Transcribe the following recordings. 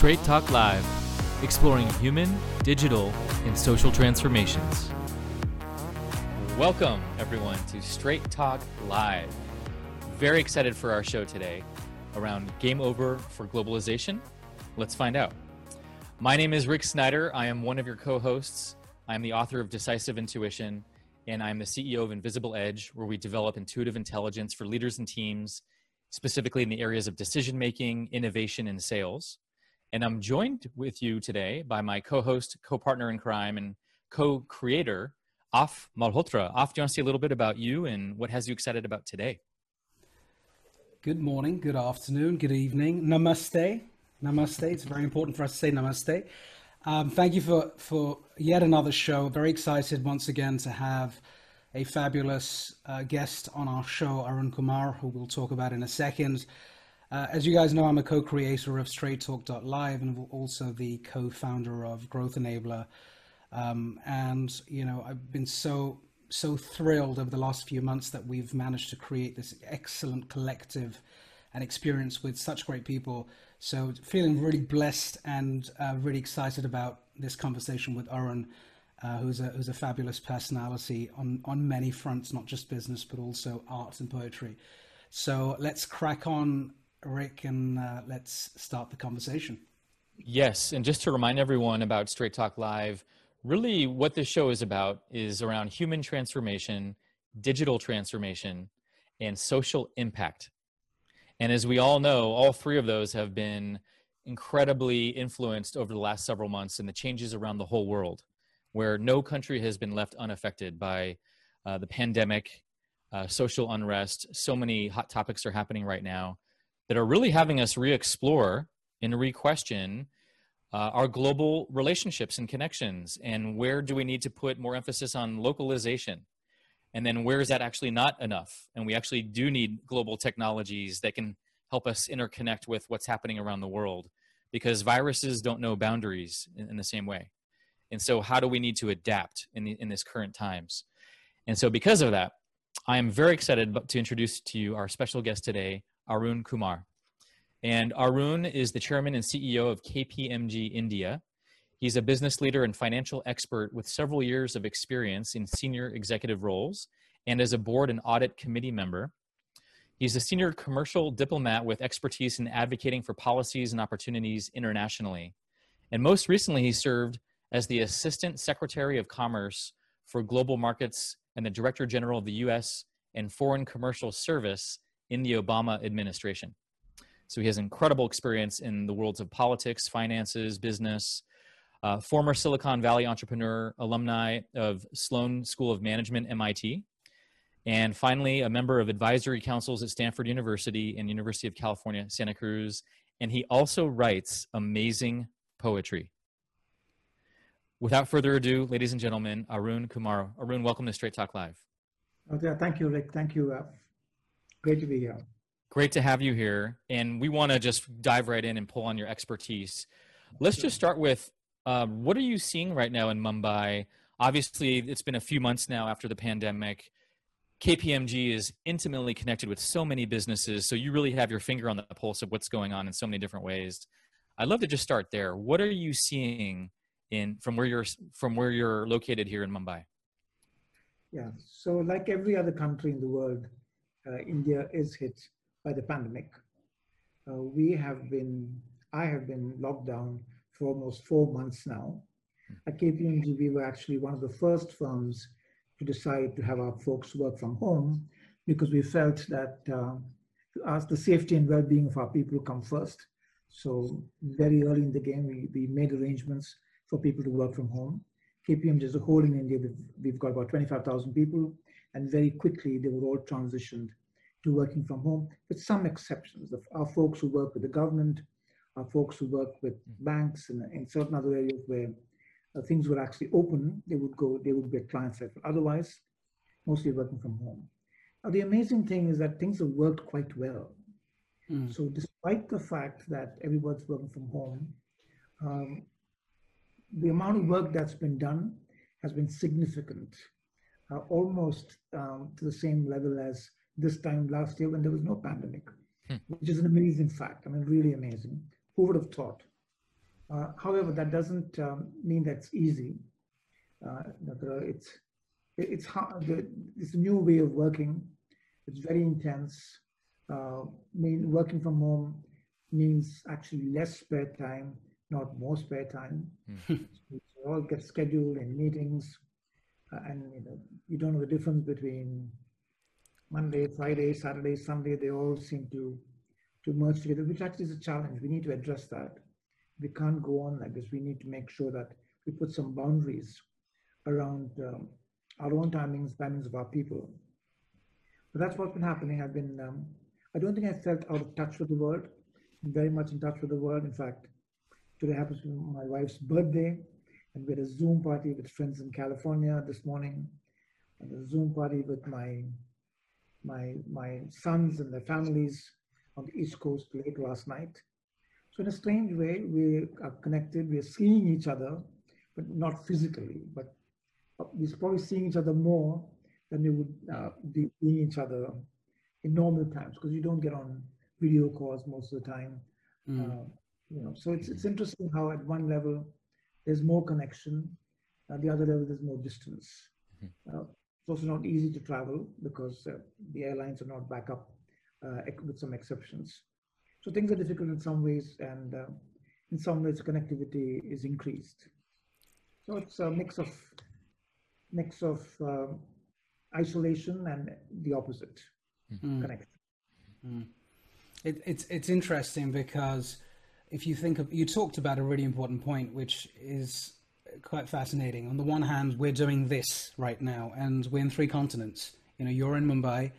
Straight Talk Live, exploring human, digital, and social transformations. Welcome, everyone, to Straight Talk Live. Very excited for our show today around Game Over for Globalization. Let's find out. My name is Rick Snyder. I am one of your co hosts. I am the author of Decisive Intuition, and I'm the CEO of Invisible Edge, where we develop intuitive intelligence for leaders and teams, specifically in the areas of decision making, innovation, and sales. And I'm joined with you today by my co host, co partner in crime, and co creator, Af Malhotra. Af, do you want to say a little bit about you and what has you excited about today? Good morning, good afternoon, good evening. Namaste. Namaste. It's very important for us to say namaste. Um, thank you for, for yet another show. Very excited once again to have a fabulous uh, guest on our show, Arun Kumar, who we'll talk about in a second. Uh, as you guys know, I'm a co-creator of Straight Talk.live and also the co-founder of Growth Enabler. Um, and you know, I've been so so thrilled over the last few months that we've managed to create this excellent collective and experience with such great people. So feeling really blessed and uh, really excited about this conversation with Arun, uh, who's a who's a fabulous personality on on many fronts, not just business but also art and poetry. So let's crack on Rick, and uh, let's start the conversation. Yes, and just to remind everyone about Straight Talk Live, really what this show is about is around human transformation, digital transformation, and social impact. And as we all know, all three of those have been incredibly influenced over the last several months and the changes around the whole world, where no country has been left unaffected by uh, the pandemic, uh, social unrest. So many hot topics are happening right now that are really having us re-explore and re-question uh, our global relationships and connections and where do we need to put more emphasis on localization? And then where is that actually not enough? And we actually do need global technologies that can help us interconnect with what's happening around the world because viruses don't know boundaries in, in the same way. And so how do we need to adapt in, the, in this current times? And so because of that i am very excited to introduce to you our special guest today Arun Kumar. And Arun is the chairman and CEO of KPMG India. He's a business leader and financial expert with several years of experience in senior executive roles and as a board and audit committee member. He's a senior commercial diplomat with expertise in advocating for policies and opportunities internationally. And most recently, he served as the Assistant Secretary of Commerce for Global Markets and the Director General of the U.S. and Foreign Commercial Service in the Obama administration. So he has incredible experience in the worlds of politics, finances, business. Uh, former Silicon Valley entrepreneur, alumni of Sloan School of Management, MIT. And finally, a member of advisory councils at Stanford University and University of California, Santa Cruz. And he also writes amazing poetry. Without further ado, ladies and gentlemen, Arun Kumar. Arun, welcome to Straight Talk Live. Oh, yeah, thank you, Rick. Thank you uh, Great to be here. Great to have you here. And we want to just dive right in and pull on your expertise. Let's just start with um, what are you seeing right now in Mumbai? Obviously, it's been a few months now after the pandemic. KPMG is intimately connected with so many businesses, so you really have your finger on the pulse of what's going on in so many different ways. I'd love to just start there. What are you seeing in from where you're from where you're located here in Mumbai? Yeah, so like every other country in the world, uh, India is hit by the pandemic. Uh, we have been, I have been locked down for almost four months now. At KPMG, we were actually one of the first firms to decide to have our folks work from home because we felt that uh, as the safety and well-being of our people come first. So very early in the game, we, we made arrangements for people to work from home. KPMG as a whole in India, we've, we've got about 25,000 people and very quickly they were all transitioned to working from home, with some exceptions. Our folks who work with the government, our folks who work with banks and in certain other areas where uh, things were actually open, they would go, they would be at client side. Otherwise, mostly working from home. Now, the amazing thing is that things have worked quite well. Mm. So despite the fact that everyone's working from home, um, the amount of work that's been done has been significant uh, almost um, to the same level as this time last year when there was no pandemic, hmm. which is an amazing fact. I mean, really amazing. Who would have thought? Uh, however, that doesn't um, mean that's easy. Uh, it's it's hard. It's a new way of working. It's very intense. Uh, mean working from home means actually less spare time, not more spare time. Mm. so all get scheduled in meetings, and you know you don't know the difference between Monday, Friday, Saturday, Sunday. They all seem to to merge together, which actually is a challenge. We need to address that. We can't go on like this. We need to make sure that we put some boundaries around um, our own timings, timings of our people. But that's what's been happening. I've been, um, I don't think I felt out of touch with the world. I'm very much in touch with the world. In fact, today happens to be my wife's birthday, and we had a Zoom party with friends in California this morning, and a Zoom party with my my my sons and their families on the East Coast late last night. So in a strange way, we are connected. We are seeing each other, but not physically. But we're probably seeing each other more than we would uh, be seeing each other in normal times because you don't get on video calls most of the time. Mm. Uh, you know, so it's it's interesting how at one level there's more connection, at the other level there's more distance. Mm-hmm. Uh, it's also not easy to travel because uh, the airlines are not back up, uh, with some exceptions. So things are difficult in some ways, and uh, in some ways connectivity is increased. So it's a mix of mix of um, isolation and the opposite mm. connection. Mm. It, it's it's interesting because if you think of you talked about a really important point, which is quite fascinating. On the one hand, we're doing this right now, and we're in three continents. You know, you're in Mumbai,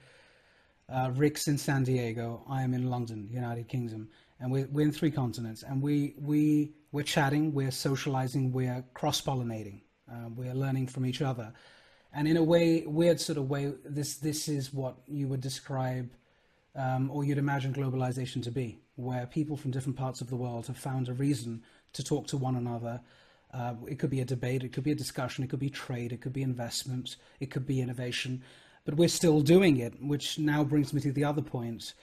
uh, Rick's in San Diego, I am in London, United Kingdom, and we're, we're in three continents. And we we we're chatting, we're socializing, we're cross pollinating, uh, we're learning from each other, and in a way, weird sort of way, this this is what you would describe. Um, or you'd imagine globalization to be, where people from different parts of the world have found a reason to talk to one another, uh, it could be a debate, it could be a discussion, it could be trade, it could be investment, it could be innovation, but we're still doing it, which now brings me to the other point.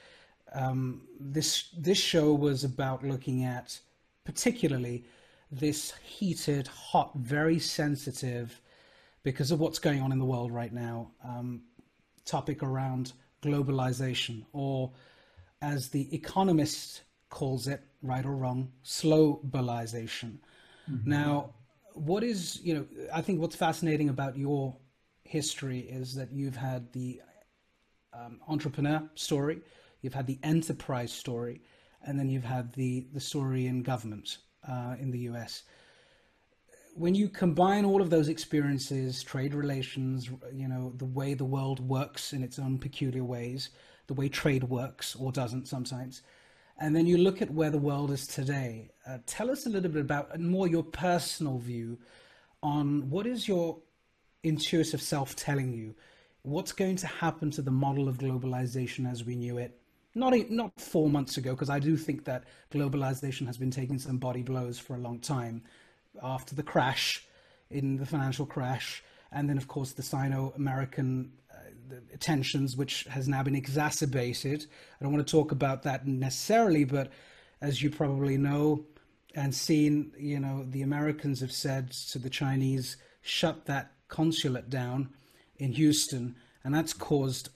Um, this this show was about looking at particularly this heated, hot, very sensitive, because of what's going on in the world right now, um, topic around globalization, or as the Economist calls it, right or wrong, slowbalization. Mm-hmm. Now, what is, you know, I think what's fascinating about your history is that you've had the um, entrepreneur story, you've had the enterprise story, and then you've had the, the story in government uh, in the US. When you combine all of those experiences, trade relations, you know, the way the world works in its own peculiar ways, the way trade works or doesn't sometimes, and then you look at where the world is today. Uh, tell us a little bit about more your personal view on what is your intuitive self telling you? What's going to happen to the model of globalization as we knew it? Not not four months ago because I do think that globalization has been taking some body blows for a long time. After the crash in the financial crash and then of course the Sino-American tensions, which has now been exacerbated. I don't want to talk about that necessarily, but as you probably know and seen, you know, the Americans have said to the Chinese, shut that consulate down in Houston, and that's caused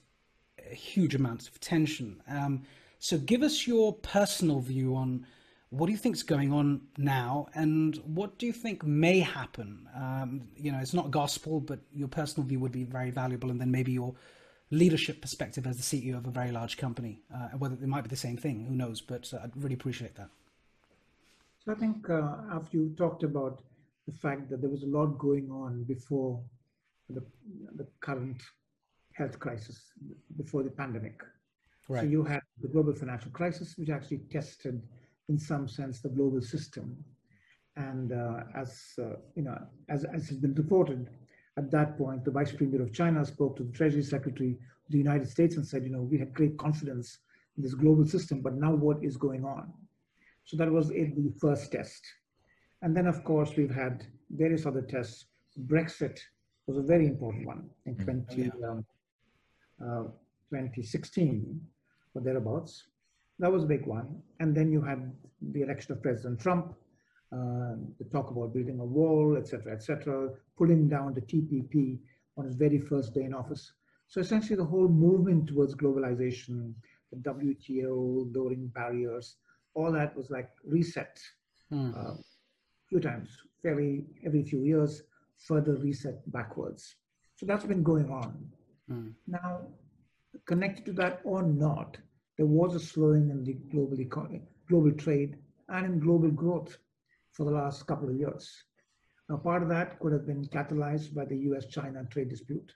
a huge amounts of tension. Um, so, give us your personal view on what do you think is going on now, and what do you think may happen? Um, you know, it's not gospel, but your personal view would be very valuable, and then maybe your leadership perspective as the CEO of a very large company. Uh, whether it might be the same thing, who knows? But uh, I'd really appreciate that. So I think uh, after you talked about the fact that there was a lot going on before the, the current health crisis, before the pandemic. Right. So you had the global financial crisis, which actually tested in some sense, the global system. And uh, as uh, you know, as, as has been reported, at that point, the Vice Premier of China spoke to the Treasury Secretary of the United States and said, you know, we had great confidence in this global system, but now what is going on? So that was it, the first test. And then, of course, we've had various other tests. Brexit was a very important one in mm-hmm. 20, yeah. um, uh, 2016 or thereabouts. That was a big one. And then you had the election of President Trump, uh, the talk about building a wall, etc., etc., pulling down the TPP on his very first day in office. So essentially, the whole movement towards globalization, the WTO, lowering barriers, all that was like reset mm. uh, a few times, fairly every few years, further reset backwards. So that's been going on. Mm. Now, connected to that or not, there was a slowing in the global economy, global trade, and in global growth for the last couple of years. Now, part of that could have been catalyzed by the US China trade dispute.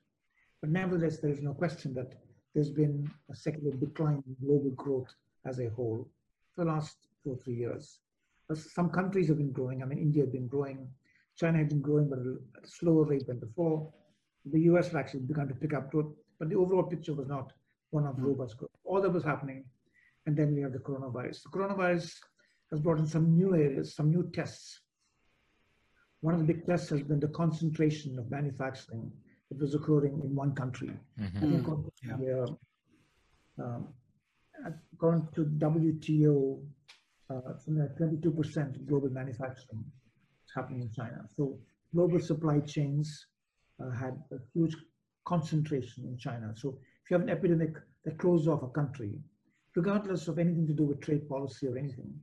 But nevertheless, there is no question that there's been a secular decline in global growth as a whole for the last two or three years. Some countries have been growing. I mean, India has been growing. China has been growing, but at a slower rate than before. The US has actually begun to pick up growth, but the overall picture was not one of hmm. robust growth. All that was happening. And then we have the coronavirus. The coronavirus has brought in some new areas, some new tests. One of the big tests has been the concentration of manufacturing that was occurring in one country. Mm-hmm. I think yeah. uh, um, according to WTO, uh, something like 22% of global manufacturing is happening in China. So global supply chains uh, had a huge concentration in China. So if you have an epidemic that closes off a country, regardless of anything to do with trade policy or anything,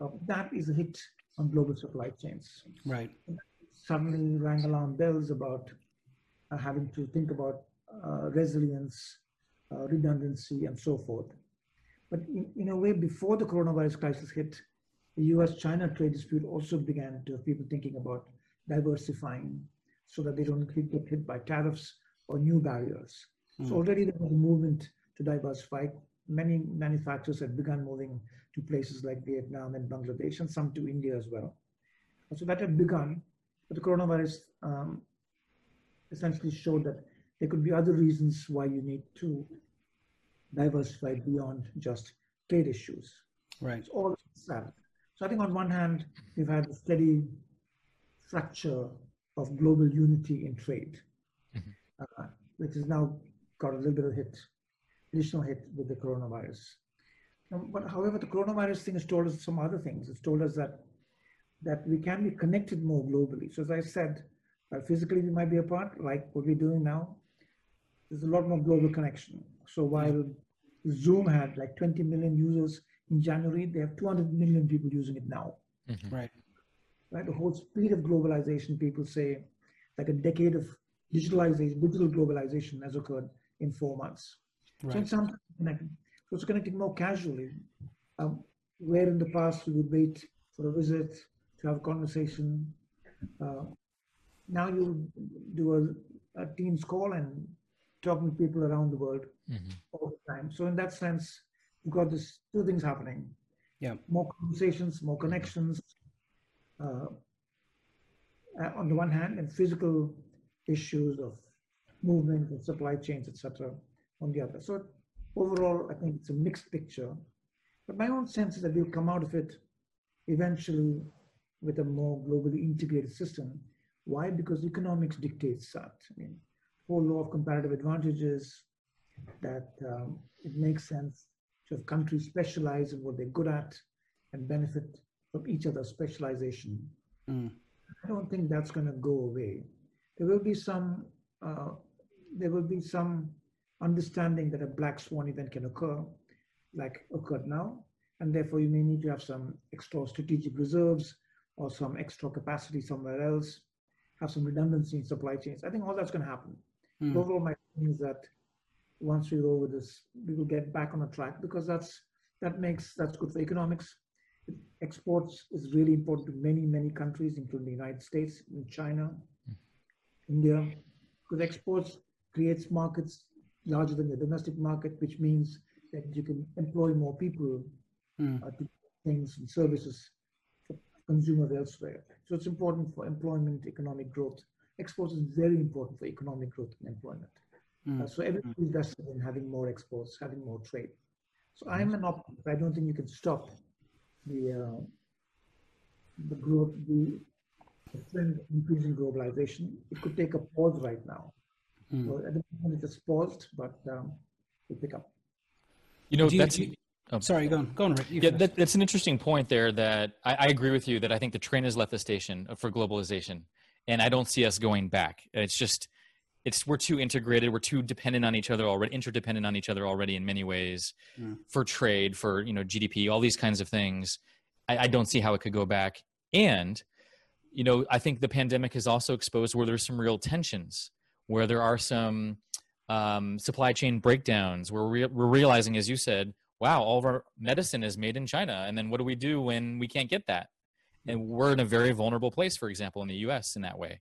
uh, that is a hit on global supply chains. Right. Suddenly rang alarm bells about uh, having to think about uh, resilience, uh, redundancy, and so forth. But in, in, a way, before the coronavirus crisis hit, the US-China trade dispute also began to have people thinking about diversifying so that they don't get hit by tariffs or new barriers. Mm. So already there was a movement to diversify. Many manufacturers had begun moving to places like Vietnam and Bangladesh, and some to India as well. So that had begun, but the coronavirus um, essentially showed that there could be other reasons why you need to diversify beyond just trade issues. Right. It's all sad. So I think on one hand, we've had a steady fracture of global unity in trade, mm-hmm. uh, which has now got a little bit of hit, additional hit with the coronavirus. but however, the coronavirus thing has told us some other things. It's told us that that we can be connected more globally. So as I said, uh, physically we might be apart, like what we're doing now. There's a lot more global connection. So while Zoom had like 20 million users in January, they have 200 million people using it now. Mm-hmm. Right. Right. The whole speed of globalization, people say, like a decade of digitalization, digital globalization has occurred in four months. Right. So it's something connected. So it's connecting more casually. Um, where in the past we would wait for a visit to have a conversation. Uh, now you do a, a Teams call and talking to people around the world mm-hmm. all the time. So in that sense, you've got this two things happening. Yeah. More conversations, more connections. Uh, on the one hand, and physical issues of movement and supply chains, etc. on the other. So overall, I think it's a mixed picture. But my own sense is that we'll come out of it eventually with a more globally integrated system why? Because economics dictates that. I mean, whole law of comparative advantages that um, it makes sense to have countries specialize in what they're good at and benefit from each other's specialization. Mm. I don't think that's going to go away. There will be some. Uh, there will be some understanding that a black swan event can occur, like occurred now, and therefore you may need to have some extra strategic reserves or some extra capacity somewhere else have some redundancy in supply chains. I think all that's going to happen. Mm. Overall, my feeling is that once we go over this, we will get back on a track because that's that makes that's good for economics. Exports is really important to many many countries, including the United States, and China, mm. India, because exports creates markets larger than the domestic market, which means that you can employ more people mm. uh, to things and services for consumers elsewhere. So it's important for employment, economic growth. Exports is very important for economic growth and employment. Mm. Uh, so everybody is invested in having more exports, having more trade. So mm. I'm an optimist. I don't think you can stop the uh, the growth, the, the trend increasing globalization. It could take a pause right now. Mm. So at the moment, it just paused, but um, will pick up. You know, that's. Oh. Sorry, go on, go on, Rick. yeah, that, that's an interesting point there. That I, I, agree with you. That I think the train has left the station for globalization, and I don't see us going back. It's just, it's we're too integrated. We're too dependent on each other already, interdependent on each other already in many ways, mm. for trade, for you know GDP, all these kinds of things. I, I don't see how it could go back. And, you know, I think the pandemic has also exposed where there's some real tensions, where there are some um, supply chain breakdowns, where we're, we're realizing, as you said, wow, all of our medicine is made in China. And then what do we do when we can't get that? And we're in a very vulnerable place, for example, in the US in that way.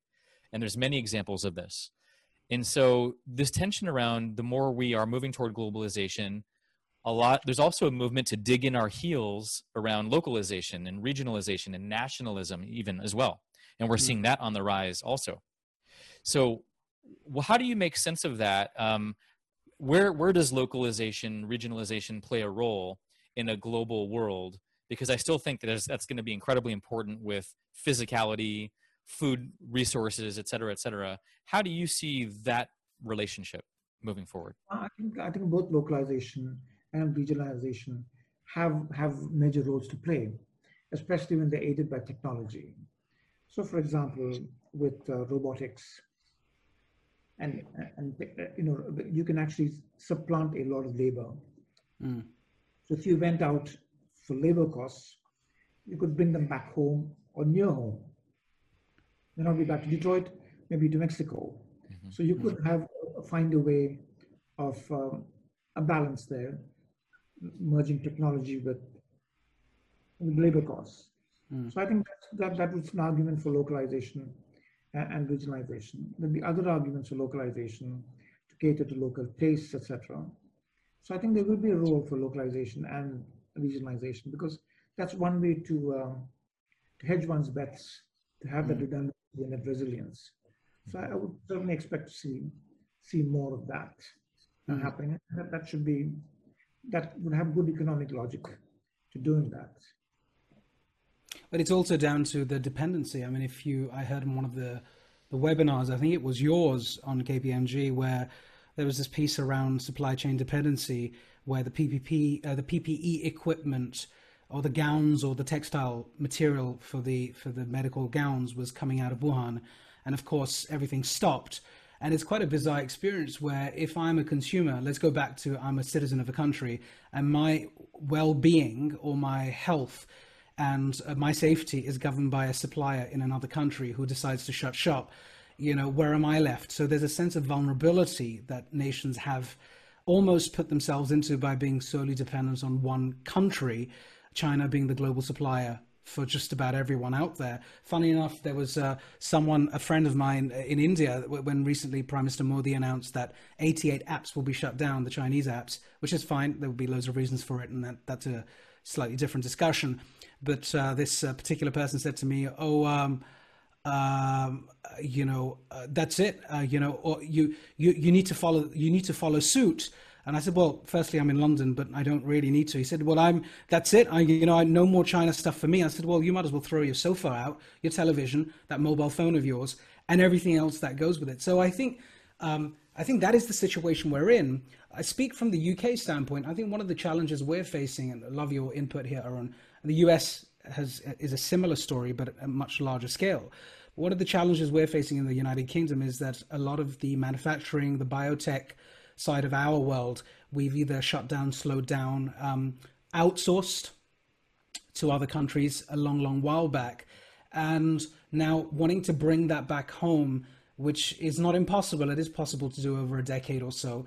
And there's many examples of this. And so this tension around the more we are moving toward globalization, a lot there's also a movement to dig in our heels around localization and regionalization and nationalism even as well. And we're mm-hmm. seeing that on the rise also. So well, how do you make sense of that? Um, where where does localization regionalization play a role in a global world? Because i still think that that's going to be incredibly important with physicality food resources et cetera et cetera. How do you see that relationship moving forward? I think i think both localization and regionalization have have major roles to play especially when they're aided by technology. So for example with uh, robotics and and you know you can actually supplant a lot of labor. Mm. So if you went out for labor costs, you could bring them back home or near home. May not be back to Detroit, maybe to Mexico. Mm-hmm. So you could have find a way of um, a balance there, merging technology with, with labor costs. Mm. So I think that, that that was an argument for localization and regionalization. Then the other arguments for localization to cater to local tastes, etc. So I think there will be a role for localization and regionalization because that's one way to, uh, to hedge one's bets, to have that mm. redundancy and that resilience. So I would certainly expect to see see more of that mm. happening. That, that should be that would have good economic logic to doing that. But it's also down to the dependency. I mean, if you, I heard in one of the the webinars, I think it was yours on KPMG, where there was this piece around supply chain dependency, where the PPP, uh, the PPE equipment, or the gowns, or the textile material for the for the medical gowns was coming out of Wuhan, and of course everything stopped. And it's quite a bizarre experience where if I'm a consumer, let's go back to I'm a citizen of a country, and my well-being or my health and uh, my safety is governed by a supplier in another country who decides to shut shop, you know, where am I left? So there's a sense of vulnerability that nations have almost put themselves into by being solely dependent on one country, China being the global supplier for just about everyone out there. Funny enough, there was uh, someone, a friend of mine in India, when recently Prime Minister Modi announced that 88 apps will be shut down, the Chinese apps, which is fine. There will be loads of reasons for it, and that, that's a slightly different discussion. But uh, this uh, particular person said to me, "Oh, um, um, you know, uh, that's it. Uh, you know, you, you you need to follow you need to follow suit." And I said, "Well, firstly, I'm in London, but I don't really need to." He said, "Well, I'm that's it. I you know, I no more China stuff for me." I said, "Well, you might as well throw your sofa out, your television, that mobile phone of yours, and everything else that goes with it." So I think. Um, I think that is the situation we're in. I speak from the UK standpoint. I think one of the challenges we're facing, and I love your input here, Arun, the US has is a similar story, but at a much larger scale. One of the challenges we're facing in the United Kingdom is that a lot of the manufacturing, the biotech side of our world, we've either shut down, slowed down, um, outsourced to other countries a long, long while back, and now wanting to bring that back home, which is not impossible. It is possible to do over a decade or so.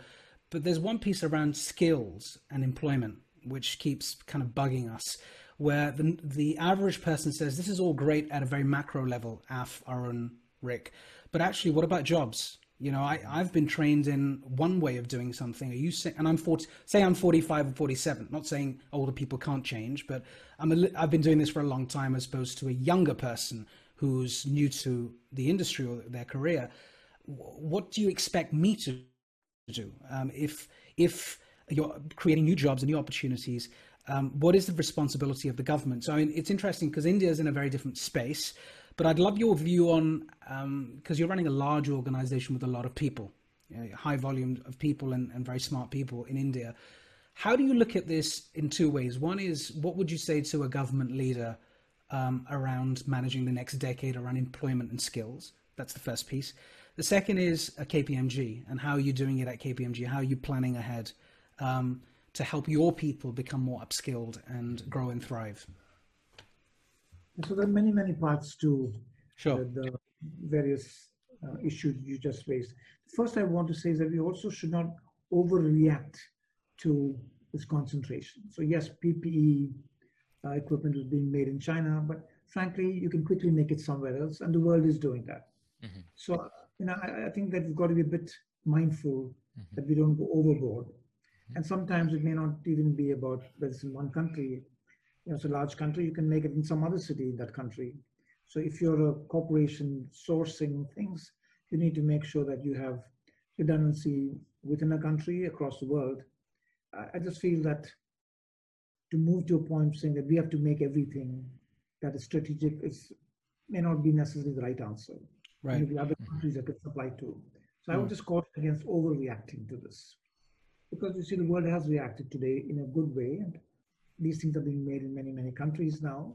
But there's one piece around skills and employment which keeps kind of bugging us where the, the average person says, this is all great at a very macro level, Af, Arun, Rick, but actually, what about jobs? You know, I, I've been trained in one way of doing something. Are you say, and I'm 40, say I'm 45 or 47, not saying older people can't change, but I'm a, I've been doing this for a long time as opposed to a younger person who's new to the industry or their career. What do you expect me to do? Um, if, if you're creating new jobs and new opportunities, um, what is the responsibility of the government? So I mean, it's interesting because India is in a very different space, but I'd love your view on because um, you're running a large organization with a lot of people, you know, high volume of people and, and very smart people in India. How do you look at this in two ways? One is what would you say to a government leader um, around managing the next decade around employment and skills? That's the first piece. The second is a KPMG and how are you doing it at KPMG? How are you planning ahead um, to help your people become more upskilled and grow and thrive? So there are many, many parts to sure. the, the various uh, issues you just raised. First, I want to say is that we also should not overreact to this concentration. So yes, PPE uh, equipment is being made in China, but frankly, you can quickly make it somewhere else, and the world is doing that. Mm-hmm. So you know, I, I, think that we've got to be a bit mindful mm-hmm. that we don't go overboard. And sometimes it may not even be about whether it's in one country. You know, it's a large country, you can make it in some other city in that country. So if you're a corporation sourcing things, you need to make sure that you have redundancy within a country across the world. I just feel that to move to a point saying that we have to make everything that is strategic is may not be necessarily the right answer. Right. Maybe other countries that could supply to. So mm. I would hmm. just caution against overreacting to this. Because you see, the world has reacted today in a good way, and these things are being made in many, many countries now.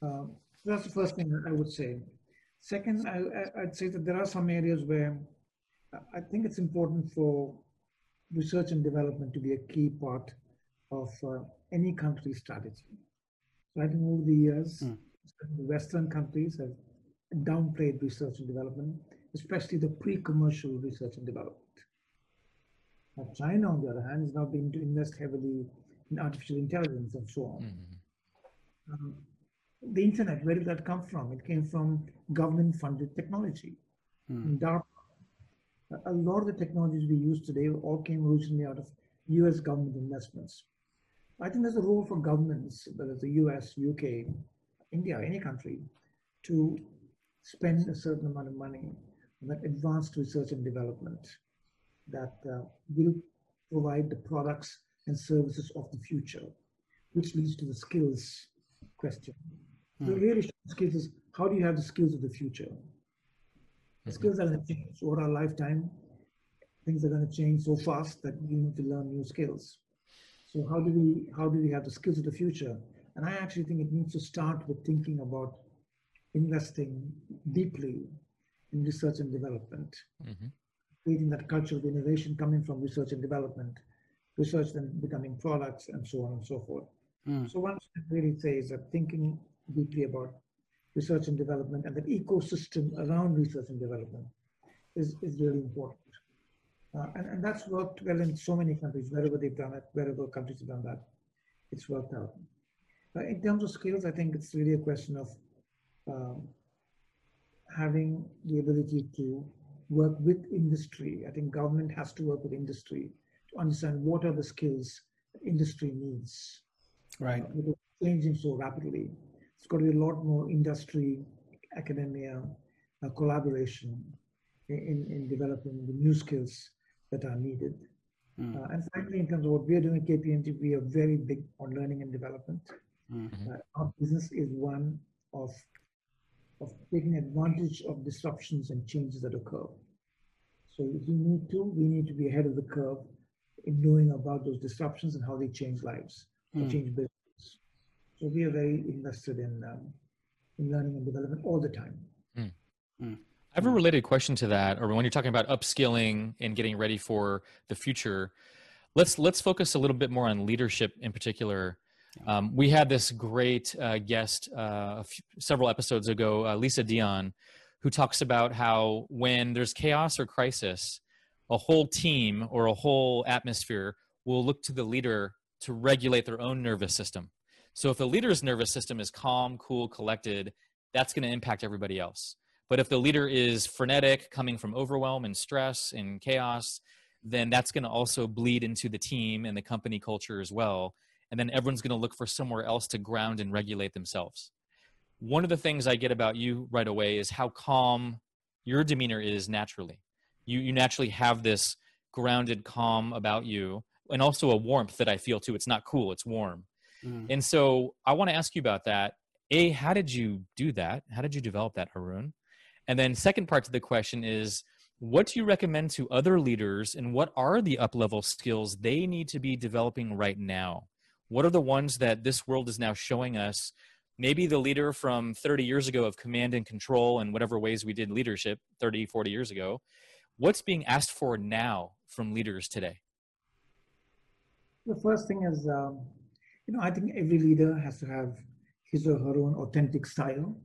So that's the first thing I would say. Second, I, would say that there are some areas where I think it's important for research and development to be a key part of uh, any country's strategy. So I think over the years, mm. Western countries have downplayed research and development, especially the pre-commercial research and development. Now, China, on the other hand, is now beginning to invest heavily in artificial intelligence and so on. Mm-hmm. Um, the internet, where did that come from? It came from government-funded technology. Mm. DARPA. A lot of the technologies we use today all came originally out of U.S. government investments. I think there's a role for governments, whether it's the US, UK, India, any country, to spend a certain amount of money on that advanced research and development that uh, will provide the products and services of the future, which leads to the skills question. Mm. The really skills is how do you have the skills of the future? The mm-hmm. skills are going to change over our lifetime. Things are going to change so fast that you need to learn new skills. So how do we how do we have the skills of the future? And I actually think it needs to start with thinking about investing deeply in research and development, mm-hmm. Creating that culture of innovation coming from research and development, research then becoming products, and so on and so forth. Mm. So one really say is that thinking deeply about research and development and the ecosystem around research and development is, is really important. Uh, and, and that's worked well in so many countries, wherever they've done it, wherever countries have done that, it's worked out. Uh, in terms of skills, I think it's really a question of um, having the ability to work with industry. I think government has to work with industry to understand what are the skills industry needs. Right. Uh, changing so rapidly. It's got to be a lot more industry, academia, uh, collaboration in, in developing the new skills that are needed. Mm. Uh, and finally, in terms of what we are doing at KPMG, we are very big on learning and development. Mm-hmm. Uh, our business is one of of taking advantage of disruptions and changes that occur. So if we need to, we need to be ahead of the curve in knowing about those disruptions and how they change lives, mm. change business. So we are very invested in um, in learning and development all the time. Mm. Mm. I have a related question to that, or when you're talking about upskilling and getting ready for the future, let's let's focus a little bit more on leadership in particular. Um, we had this great uh, guest uh, several episodes ago, uh, Lisa Dion, who talks about how when there's chaos or crisis, a whole team or a whole atmosphere will look to the leader to regulate their own nervous system. So if the leader's nervous system is calm, cool, collected, that's going to impact everybody else. But if the leader is frenetic, coming from overwhelm and stress and chaos, then that's going to also bleed into the team and the company culture as well and then everyone's going to look for somewhere else to ground and regulate themselves. One of the things I get about you right away is how calm your demeanor is naturally. You you naturally have this grounded calm about you and also a warmth that I feel too. It's not cool, it's warm. Mm. And so I want to ask you about that. A, how did you do that? How did you develop that, Arun? And then second part to the question is what do you recommend to other leaders and what are the up level skills they need to be developing right now? What are the ones that this world is now showing us? Maybe the leader from 30 years ago of command and control and whatever ways we did leadership 30, 40 years ago. What's being asked for now from leaders today? The first thing is, um, you know, I think every leader has to have his or her own authentic style.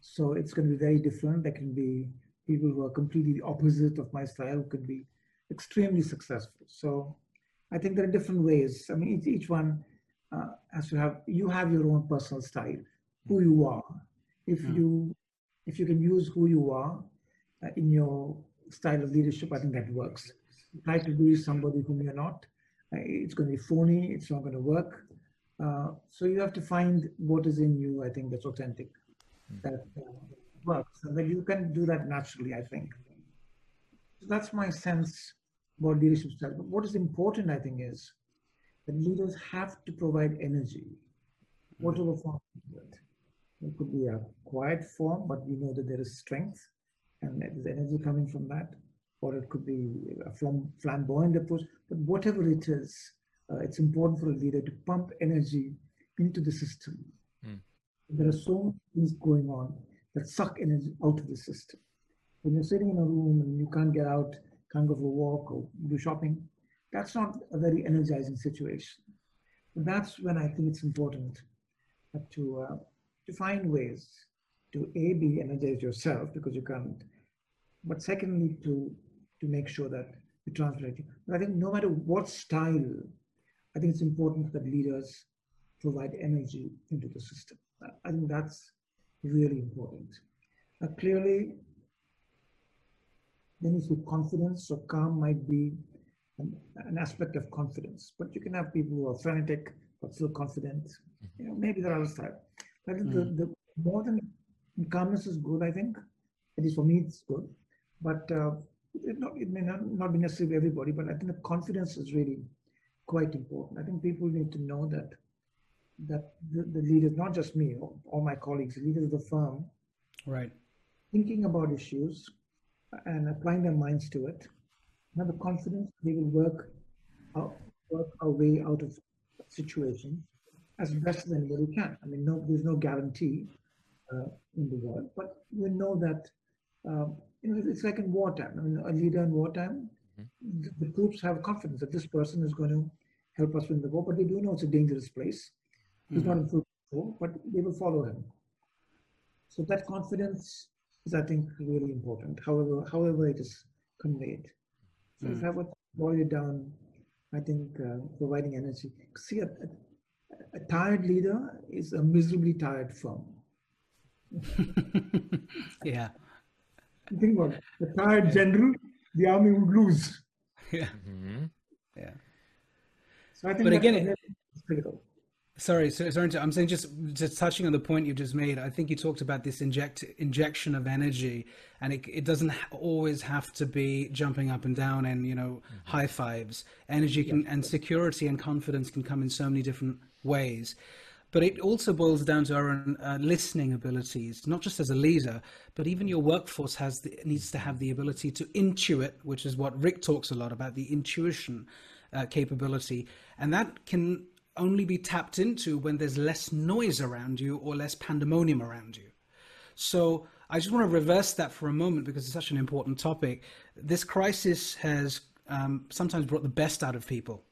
So it's going to be very different. There can be people who are completely the opposite of my style could be extremely successful. So I think there are different ways. I mean, each, each one uh, has to have, you have your own personal style, who you are. If yeah. you, if you can use who you are uh, in your style of leadership, I think that works. Try to be somebody whom you're not. Uh, it's going to be phony. It's not going to work. Uh, so you have to find what is in you. I think that's authentic. Mm. That uh, works. And then you can do that naturally, I think. So that's my sense about leadership style. But what is important, I think, is that leaders have to provide energy, whatever form it. It could be a quiet form, but we know that there is strength and there's energy coming from that. Or it could be a flamboyant approach. But whatever it is, uh, it's important for a leader to pump energy into the system. Mm. There are so many things going on that suck energy out of the system. When you're sitting in a room and you can't get out, can't go for a walk or do shopping, that's not a very energizing situation. And that's when I think it's important to uh, to find ways to a be energized yourself because you can't, but secondly to to make sure that you translate. But I think no matter what style, I think it's important that leaders provide energy into the system. I think that's really important. Uh, clearly, then you see confidence, so calm might be an, an, aspect of confidence, but you can have people who are frenetic but still confident. Mm-hmm. You know, maybe there are other side. But mm. the, the more than calmness is good, I think. At least for me, it's good. But uh, it, not, it may not, not be necessary for everybody, but I think the confidence is really quite important. I think people need to know that that the, the leaders, not just me, all my colleagues, the leaders of the firm, right, thinking about issues and applying their minds to it, have the confidence they will work out, work our way out of situations as best as anybody can. I mean, no, there's no guarantee uh, in the world, but we know that um, you know it's like in wartime. I mean, a leader in wartime, mm-hmm. the, the troops have confidence that this person is going to help us win the war, but they do know it's a dangerous place He's not in full control, but they will follow him. So that confidence is, I think, really important. However, however it is conveyed. So mm. if I would boil it down, I think uh, providing energy. See, a, a, a, tired leader is a miserably tired firm. yeah. Think about it. The tired yeah. general, the army would lose. Yeah. Mm-hmm. Yeah. So I think but again, it, critical. Sorry, so, sorry, I'm saying just just touching on the point you just made. I think you talked about this inject injection of energy, and it it doesn't always have to be jumping up and down and you know mm-hmm. high fives. Energy can yeah. and security and confidence can come in so many different ways. But it also boils down to our own uh, listening abilities, not just as a leader, but even your workforce has the, needs to have the ability to intuit, which is what Rick talks a lot about, the intuition uh, capability, and that can only be tapped into when there's less noise around you or less pandemonium around you. So I just want to reverse that for a moment because it's such an important topic. This crisis has um, sometimes brought the best out of people,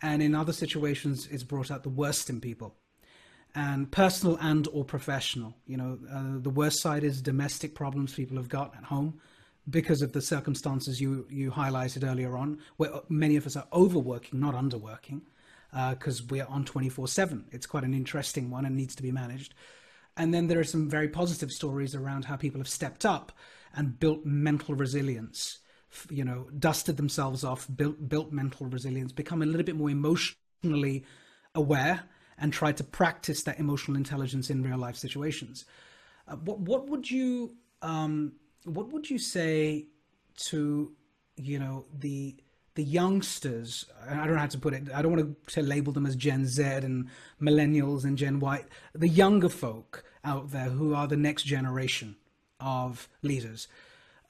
and in other situations, it's brought out the worst in people, and personal and or professional. You know, uh, the worst side is domestic problems people have got at home because of the circumstances you you highlighted earlier on, where many of us are overworking, not underworking because uh, we're on 24 7. It's quite an interesting one and needs to be managed. And then there are some very positive stories around how people have stepped up and built mental resilience, you know, dusted themselves off, built, built mental resilience, become a little bit more emotionally aware and tried to practice that emotional intelligence in real life situations. Uh, what, what would you um, what would you say to you know the the youngsters, I don't know how to put it, I don't want to label them as Gen Z and millennials and Gen Y, the younger folk out there who are the next generation of leaders.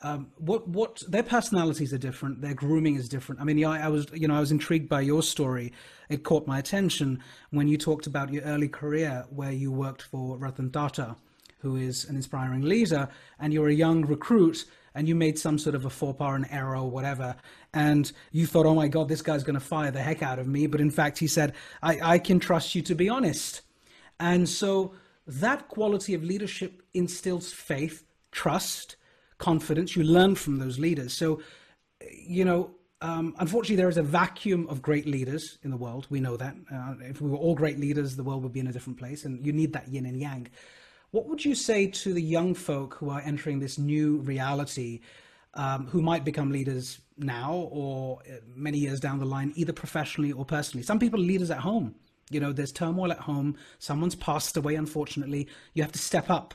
um, what what their personalities are different their grooming is different i mean I, I, was you know i was intrigued by your story it caught my attention when you talked about your early career where you worked for ratan tata who is an inspiring leader and you're a young recruit and you made some sort of a faux pas an error or whatever and you thought oh my god this guy's going to fire the heck out of me but in fact he said I, I can trust you to be honest and so that quality of leadership instills faith trust confidence. You learn from those leaders. So, you know, um, unfortunately, there is a vacuum of great leaders in the world. We know that. Uh, if we were all great leaders, the world would be in a different place, and you need that yin and yang. What would you say to the young folk who are entering this new reality, um, who might become leaders now or uh, many years down the line, either professionally or personally? Some people are leaders at home. You know, there's turmoil at home. Someone's passed away, unfortunately. You have to step up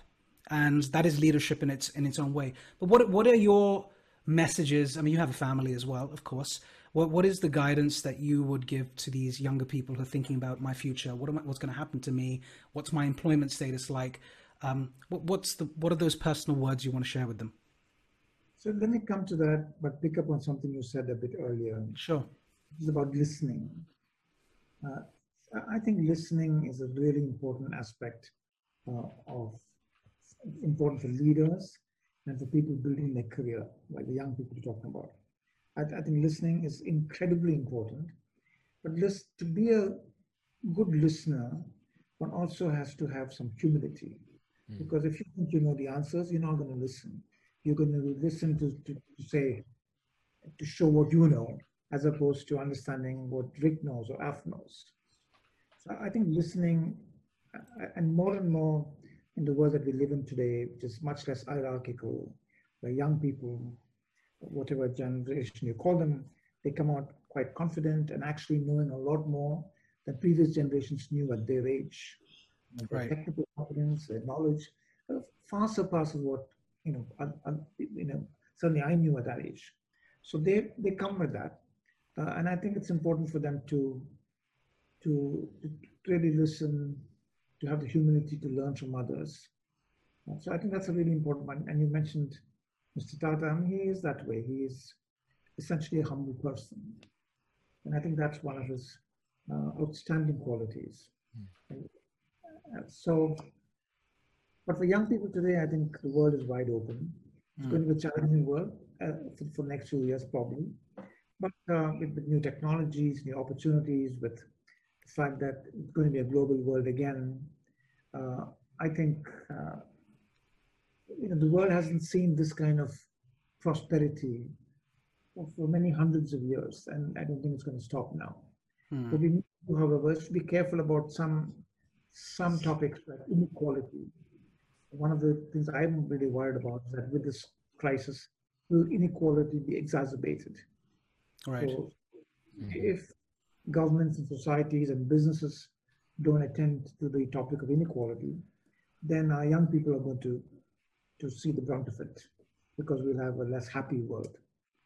and that is leadership in its in its own way. But what what are your messages? I mean, you have a family as well, of course. What what is the guidance that you would give to these younger people who are thinking about my future? What am I, what's going to happen to me? What's my employment status like? Um, what, what's the what are those personal words you want to share with them? So let me come to that, but pick up on something you said a bit earlier. Sure. It's about listening. Uh, I think listening is a really important aspect uh, of important for leaders and for people building their career, like the young people you're talking about. I, I think listening is incredibly important. But list, to be a good listener, one also has to have some humility. Mm. Because if you think you know the answers, you're not going to listen. You're going to listen to, to, to say, to show what you know, as opposed to understanding what Rick knows or Alf knows. So I think listening, and more and more, in the world that we live in today, which is much less hierarchical, where young people, whatever generation you call them, they come out quite confident and actually knowing a lot more than previous generations knew at their age. Right. technical competence, their knowledge, uh, far surpasses what you know. I, I, you know, certainly I knew at that age. So they they come with that, uh, and I think it's important for them to to, to really listen to have the humility to learn from others. So I think that's a really important one. And you mentioned Mr. Tata, I mean, he is that way. He is essentially a humble person. And I think that's one of his uh, outstanding qualities. Mm. Uh, so, but for young people today, I think the world is wide open. It's mm. going to be a challenging world uh, for, for the next few years, probably. But uh, with, with, new technologies, new opportunities, with the fact that it's going to be a global world again, uh, I think uh, you know the world hasn't seen this kind of prosperity for many hundreds of years, and I don't think it's going to stop now. Hmm. But we need to, however, be careful about some some topics like inequality. One of the things I'm really worried about is that with this crisis, will inequality be exacerbated? Right. So mm-hmm. if governments and societies and businesses don't attend to the topic of inequality, then our young people are going to, to see the brunt of it because we'll have a less happy world.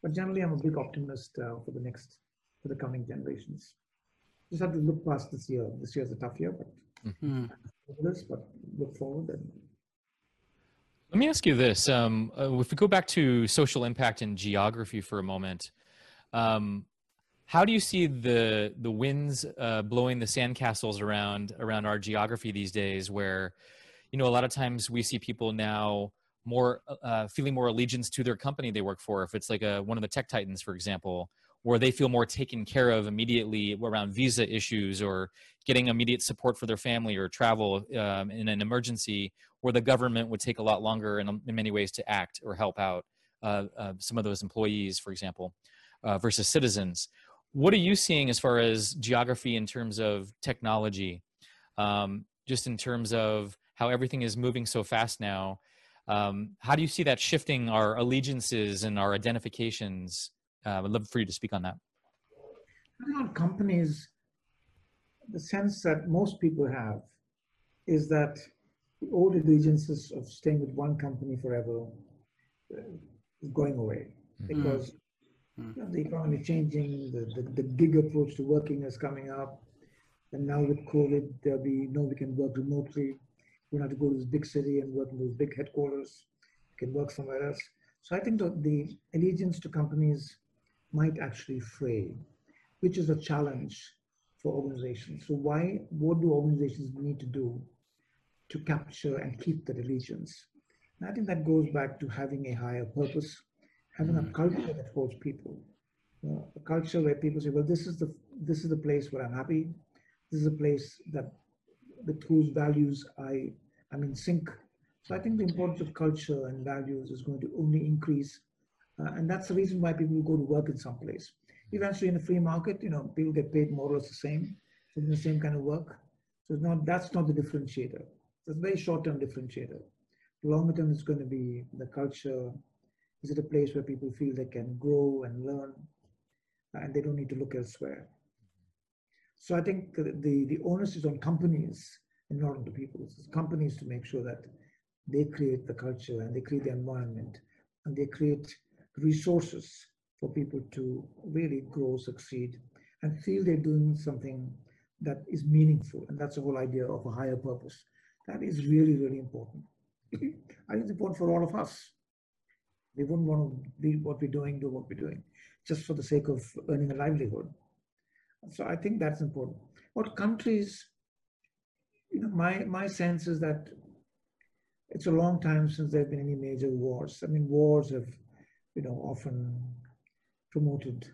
But generally, I'm a big optimist uh, for the next, for the coming generations. Just have to look past this year. This year is a tough year, but mm-hmm. this, but look forward and let me ask you this: um, uh, if we go back to social impact and geography for a moment, um, how do you see the the winds uh, blowing the sandcastles around around our geography these days? Where, you know, a lot of times we see people now more uh, feeling more allegiance to their company they work for. If it's like a one of the tech titans, for example, where they feel more taken care of immediately around visa issues or getting immediate support for their family or travel um, in an emergency, where the government would take a lot longer in, in many ways to act or help out uh, uh some of those employees, for example, uh, versus citizens. What are you seeing as far as geography in terms of technology? Um, just in terms of how everything is moving so fast now um, how do you see that shifting our allegiances and our identifications uh, i'd love for you to speak on that on companies the sense that most people have is that the old allegiances of staying with one company forever uh, is going away mm-hmm. because Mm. The economy is changing, the, the, the gig approach to working is coming up. And now with COVID, there'll be, no, we can work remotely. We don't have to go to this big city and work in those big headquarters. We can work somewhere else. So I think that the allegiance to companies might actually fray, which is a challenge for organizations. So why, what do organizations need to do to capture and keep that allegiance? And I think that goes back to having a higher purpose, having a mm. culture that holds people. You know, a culture where people say, well, this is the this is the place where I'm happy. This is a place that with whose values I am in sync. So I think the importance of culture and values is going to only increase. Uh, and that's the reason why people go to work in some place. Eventually in a free market, you know, people get paid more or less the same, for the same kind of work. So it's not, that's not the differentiator. It's a very short-term differentiator. Longer term, it's going to be the culture. Is it a place where people feel they can grow and learn and they don't need to look elsewhere? So I think the, the onus is on companies and not on the people. It's companies to make sure that they create the culture and they create the environment and they create resources for people to really grow, succeed, and feel they're doing something that is meaningful. And that's the whole idea of a higher purpose. That is really, really important. I think it's important for all of us. We wouldn't want to be what we're doing, do what we're doing, just for the sake of earning a livelihood. So I think that's important. What countries, you know, my, my sense is that it's a long time since there have been any major wars. I mean, wars have, you know, often promoted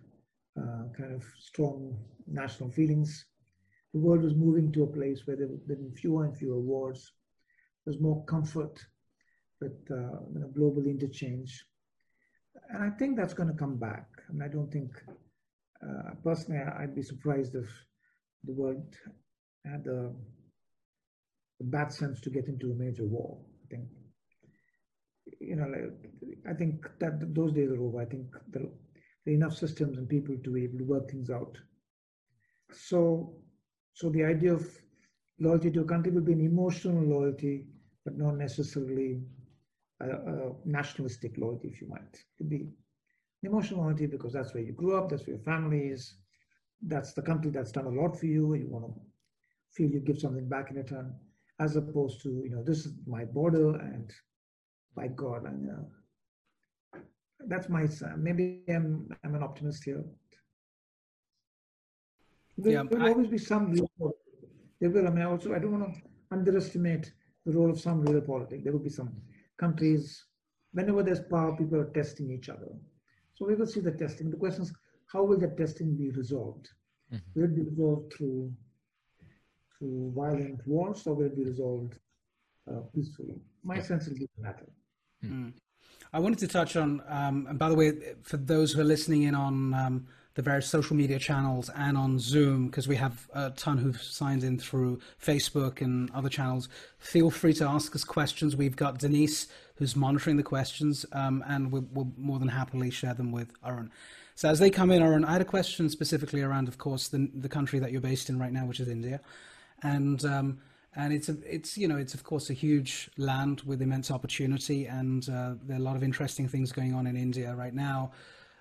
uh, kind of strong national feelings. The world was moving to a place where there been fewer and fewer wars. There's more comfort with uh, you know, global interchange. And I think that's going to come back. And I don't think uh, personally, I'd be surprised if the world had the, the, bad sense to get into a major war. I think, you know, like, I think that those days are over. I think there, are enough systems and people to be able to work things out. So, so the idea of loyalty to a country will be an emotional loyalty, but not necessarily a, a nationalistic loyalty, if you might. It could be emotional loyalty because that's where you grew up, that's where your family is, that's the country that's done a lot for you. You want to feel you give something back in return, as opposed to you know this is my border and by God, and know that's my son. maybe I'm I'm an optimist here. There yeah, will I, always be some real politics. There will. I mean, also I don't want to underestimate the role of some real politics. There will be some countries. Whenever there's power, people are testing each other so we will see the testing. The question is, how will the testing be resolved? Mm-hmm. Will it be resolved through through violent wars, or will it be resolved uh, peacefully? My sense is it matter. Mm-hmm. I wanted to touch on, um, and by the way, for those who are listening in on um, the various social media channels and on Zoom, because we have a ton who've signed in through Facebook and other channels. Feel free to ask us questions. We've got Denise who's monitoring the questions, um, and we'll, we'll, more than happily share them with Arun. So as they come in, Arun, I had a question specifically around, of course, the, the country that you're based in right now, which is India, and um, and it's a, it's you know it's of course a huge land with immense opportunity, and uh, there are a lot of interesting things going on in India right now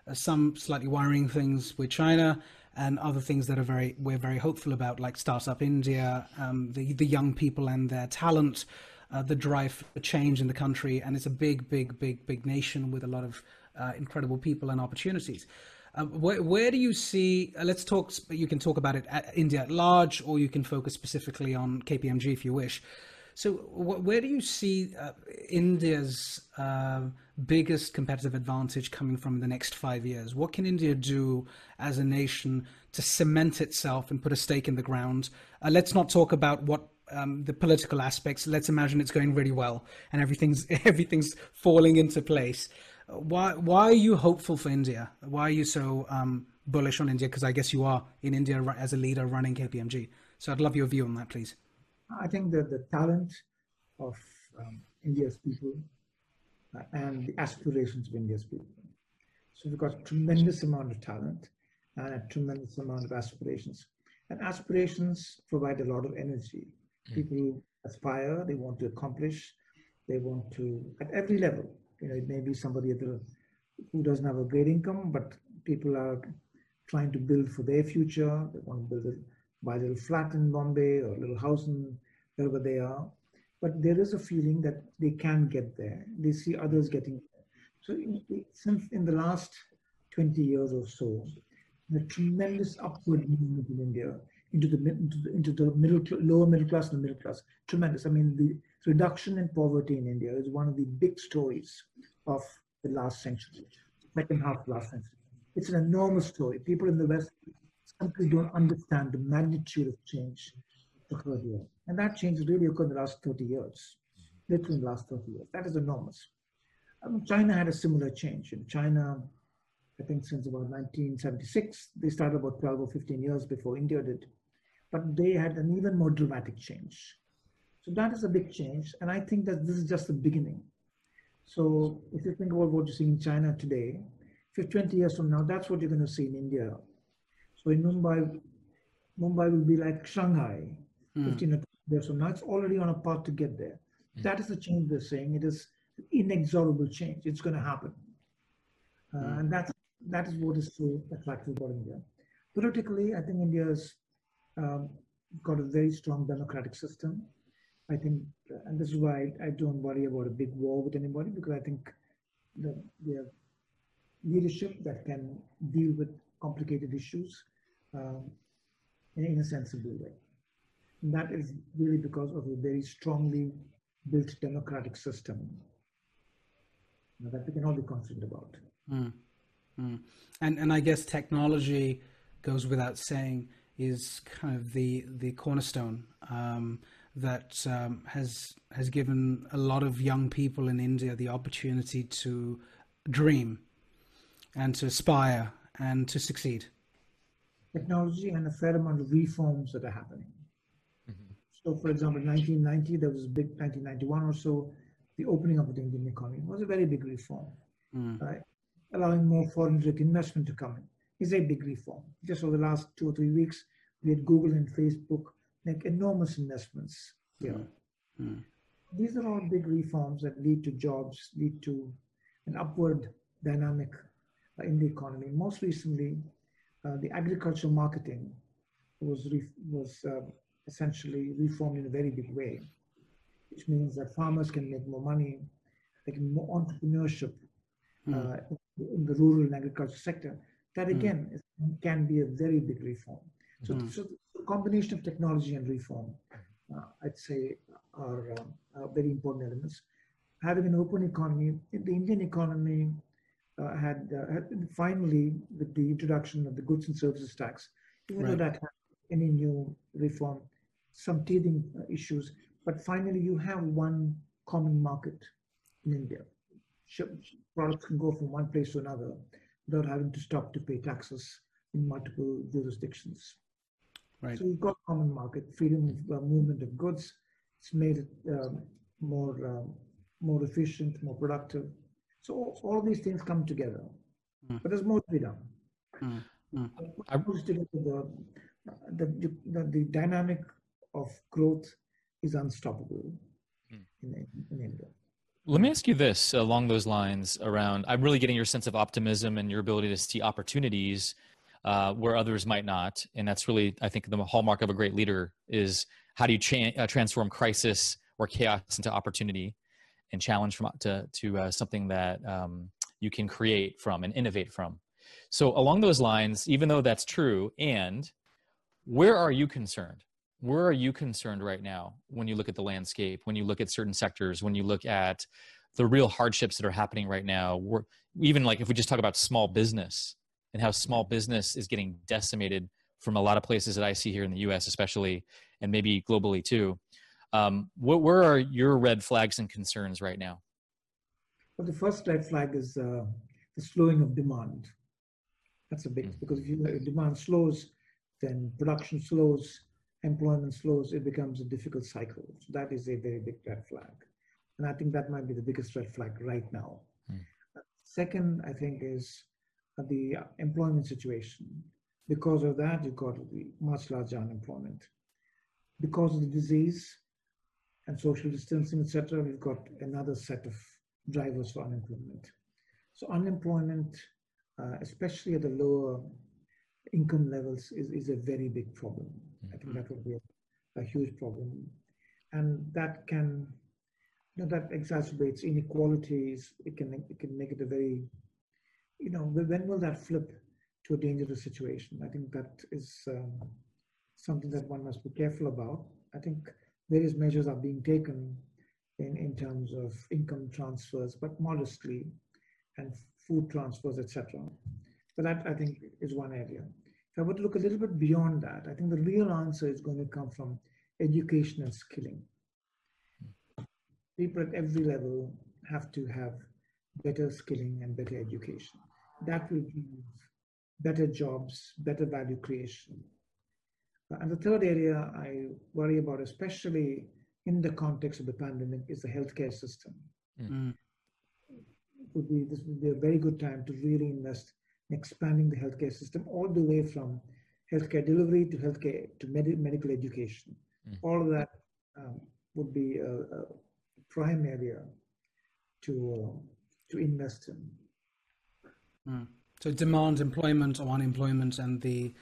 uh, some slightly worrying things with China, and other things that are very we're very hopeful about, like Startup India, um, the the young people and their talent, uh, the drive for change in the country, and it's a big, big, big, big nation with a lot of uh, incredible people and opportunities. Uh, where, where, do you see? Uh, let's talk. You can talk about it at India at large, or you can focus specifically on KPMG if you wish. So, wh- where do you see uh, India's uh, biggest competitive advantage coming from in the next five years? What can India do as a nation to cement itself and put a stake in the ground? Uh, let's not talk about what um, the political aspects. Let's imagine it's going really well and everything's everything's falling into place. Why why are you hopeful for India? Why are you so um, bullish on India? Because I guess you are in India as a leader running KPMG. So I'd love your view on that, please. I think that the talent of um, India's people uh, and the aspirations of India's people. So we've got a tremendous amount of talent and a tremendous amount of aspirations. And aspirations provide a lot of energy. Mm. People aspire, they want to accomplish, they want to, at every level, you know, it may be somebody the, who doesn't have a great income, but people are trying to build for their future. They want to build a buy a little flat in Bombay or a little house in wherever they are. But there is a feeling that they can get there. They see others getting there. So since in the last 20 years or so, the tremendous upward movement in India into the, into the, into the middle, lower middle class and the middle class, tremendous. I mean, the reduction in poverty in India is one of the big stories of the last century, second half of last century. It's an enormous story. People in the West simply don't understand the magnitude of change occurred here. And that change really occurred in the last 30 years, literally in the last 30 years. That is enormous. I mean, China had a similar change. In China, I think since about 1976, they started about 12 or 15 years before India did. But they had an even more dramatic change. So that is a big change. And I think that this is just the beginning. So if you think about what you see in China today, 20 years from now, that's what you're going to see in India. So in Mumbai, Mumbai will be like Shanghai mm. 15 years from now. It's already on a path to get there. Mm. That is the change they're saying. It is inexorable change. It's going to happen. Uh, mm. And that's, that is what is so attractive about India. Politically, I think India's um, got a very strong democratic system. I think, and this is why I, I don't worry about a big war with anybody because I think the, the leadership that can deal with complicated issues um, in, a sensible way. And that is really because of a very strongly built democratic system that we can all be confident about. Mm. Mm. And and I guess technology goes without saying is kind of the the cornerstone um, that um, has has given a lot of young people in India the opportunity to dream and to aspire and to succeed. Technology and a fair amount of reforms that are happening. Mm-hmm. So, for example, in 1990, there was a big 1991 or so, the opening of the Indian economy was a very big reform, mm. right? Allowing more foreign direct investment to come in is a big reform. Just over the last two or three weeks, we had Google and Facebook make enormous investments here. Mm. Mm. These are all big reforms that lead to jobs, lead to an upward dynamic uh, in the economy. Most recently, uh, the agricultural marketing was was uh, essentially reformed in a very big way, which means that farmers can make more money, they can more entrepreneurship mm. in the rural and agriculture sector. That hmm. again mm. is, can be a very big reform. So, mm. so combination of technology and reform, uh, I'd say, are, um, are very important elements. Having an open economy, the Indian economy uh, had, uh, had, finally, with the introduction of the goods and services tax, even right. though that had any new reform, some teething uh, issues, but finally you have one common market in India. Products can go from one place to another without having to stop to pay taxes in multiple jurisdictions. Right. So you've got common market, freedom of uh, movement of goods. It's made it um, more um, more efficient, more productive. So all, all these things come together, mm. but there's more to be done. Mm. Mm. I, the, the, the, the, dynamic of growth is unstoppable mm. in, in India. Let me ask you this along those lines around I'm really getting your sense of optimism and your ability to see opportunities uh, where others might not. And that's really, I think, the hallmark of a great leader is how do you cha- uh, transform crisis or chaos into opportunity and challenge from to to uh, something that um, you can create from and innovate from. So along those lines, even though that's true, and where are you concerned? Where are you concerned right now when you look at the landscape, when you look at certain sectors, when you look at the real hardships that are happening right now? Even like if we just talk about small business and how small business is getting decimated from a lot of places that I see here in the US, especially, and maybe globally too. Um, what, where are your red flags and concerns right now? Well, the first red flag is uh, the slowing of demand. That's a big mm-hmm. because if, you, if demand slows, then production slows, employment slows. It becomes a difficult cycle. So that is a very big red flag, and I think that might be the biggest red flag right now. Mm. Second, I think is the employment situation. Because of that, you've got the much larger unemployment. Because of the disease, and social distancing, etc., we've got another set of drivers for unemployment. So unemployment, uh, especially at the lower income levels, is, is a very big problem. Mm-hmm. I think that would be a, a, huge problem. And that can you know, that exacerbates inequalities. It can it can make it a very, you know, when will that flip to a dangerous situation? I think that is um, something that one must be careful about. I think various measures are being taken in, in terms of income transfers, but modestly, and food transfers, etc. But that I think is one area. If I were to look a little bit beyond that, I think the real answer is going to come from education and skilling people at every level have to have better skilling and better education. That will give better jobs, better value creation. And the third area I worry about, especially in the context of the pandemic, is the healthcare system. Mm. Would be, this would be a very good time to really invest in expanding the healthcare system all the way from healthcare delivery to healthcare to med- medical education. Mm. All of that um, would be a, a prime area to uh, to invest in. Mm. So demand employment or unemployment and the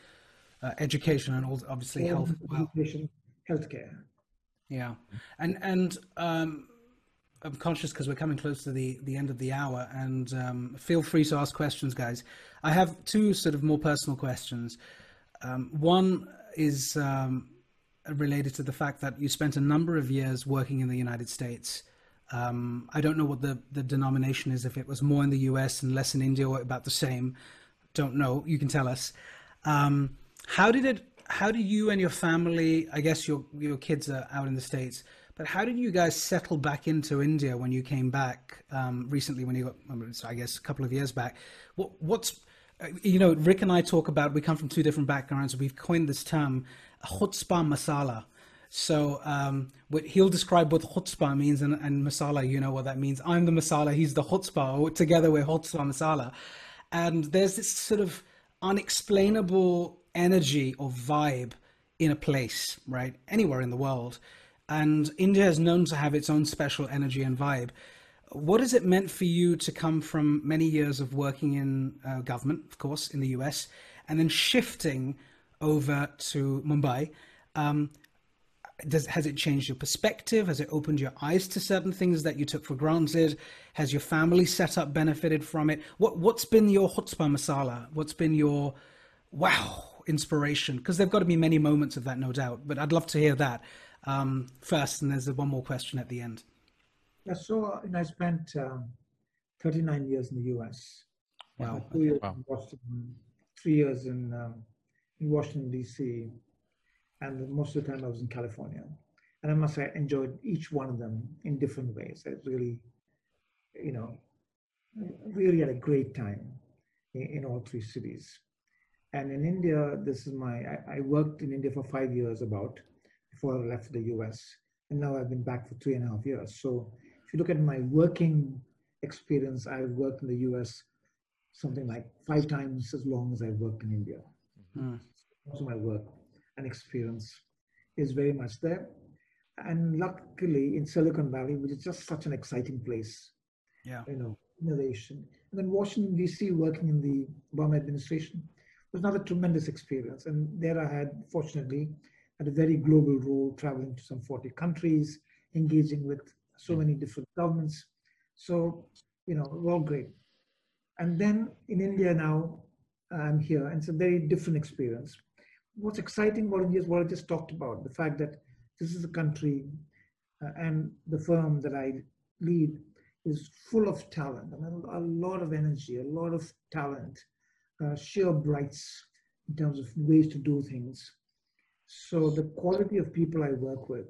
uh, education and all, obviously yeah, health. Education, well. healthcare. Yeah, and and um, I'm conscious because we're coming close to the the end of the hour, and um, feel free to ask questions, guys. I have two sort of more personal questions. Um, one is um, related to the fact that you spent a number of years working in the United States. Um, I don't know what the, the denomination is, if it was more in the US and less in India or about the same. Don't know. You can tell us. Um, how did it, how did you and your family, I guess your, your kids are out in the States, but how did you guys settle back into India when you came back um, recently, when you got, I guess, a couple of years back? What, what's, you know, Rick and I talk about, we come from two different backgrounds. We've coined this term chutzpah masala. So um, what he'll describe what chutzpah means and, and, masala, you know what that means. I'm the masala, he's the chutzpah. Together we're chutzpah masala. And there's this sort of unexplainable energy or vibe in a place, right? Anywhere in the world. And India is known to have its own special energy and vibe. What has it meant for you to come from many years of working in uh, government, of course, in the US, and then shifting over to Mumbai. Um, does, has it changed your perspective? Has it opened your eyes to certain things that you took for granted? Has your family setup benefited from it? What, what's been your chutzpah masala? What's been your wow inspiration? Because there've got to be many moments of that, no doubt. But I'd love to hear that um, first, and there's one more question at the end. Yeah, so I spent um, 39 years in the U.S. Wow. two years wow. in Boston, three years in um, in Washington, D.C., and most of the time I was in California. And I must say, I enjoyed each one of them in different ways. I really, you know, really had a great time in, in all three cities. And in India, this is my, I, I, worked in India for five years about before I left the US. And now I've been back for three and a half years. So if you look at my working experience, I've worked in the US something like five times as long as I worked in India. Mm most of my work and experience is very much there. And luckily in Silicon Valley, which is just such an exciting place, yeah, you know, innovation. And then Washington D.C. working in the Obama administration was another tremendous experience. And there I had, fortunately, had a very global role, traveling to some 40 countries, engaging with so many different governments. So, you know, all great. And then in India now, I'm here, and it's a very different experience what's exciting about India what I just talked about the fact that this is a country uh, and the firm that I lead is full of talent, I mean, a lot of energy, a lot of talent, uh, sheer brights in terms of ways to do things. So the quality of people I work with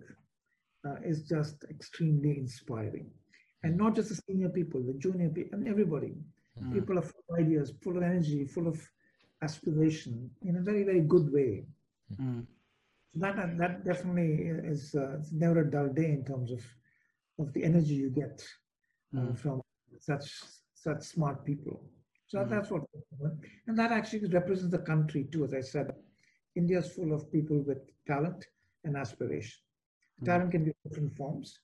uh, is just extremely inspiring. And not just the senior people, the junior people, and everybody. Mm. People are full of ideas, full of energy, full of aspiration in a very, very good way. Mm. So that, that definitely is uh, never a dull day in terms of, of the energy you get uh, mm. from such, such smart people. So mm. that's what, and that actually represents the country too. As I said, India is full of people with talent and aspiration. Mm. Talent can be different forms.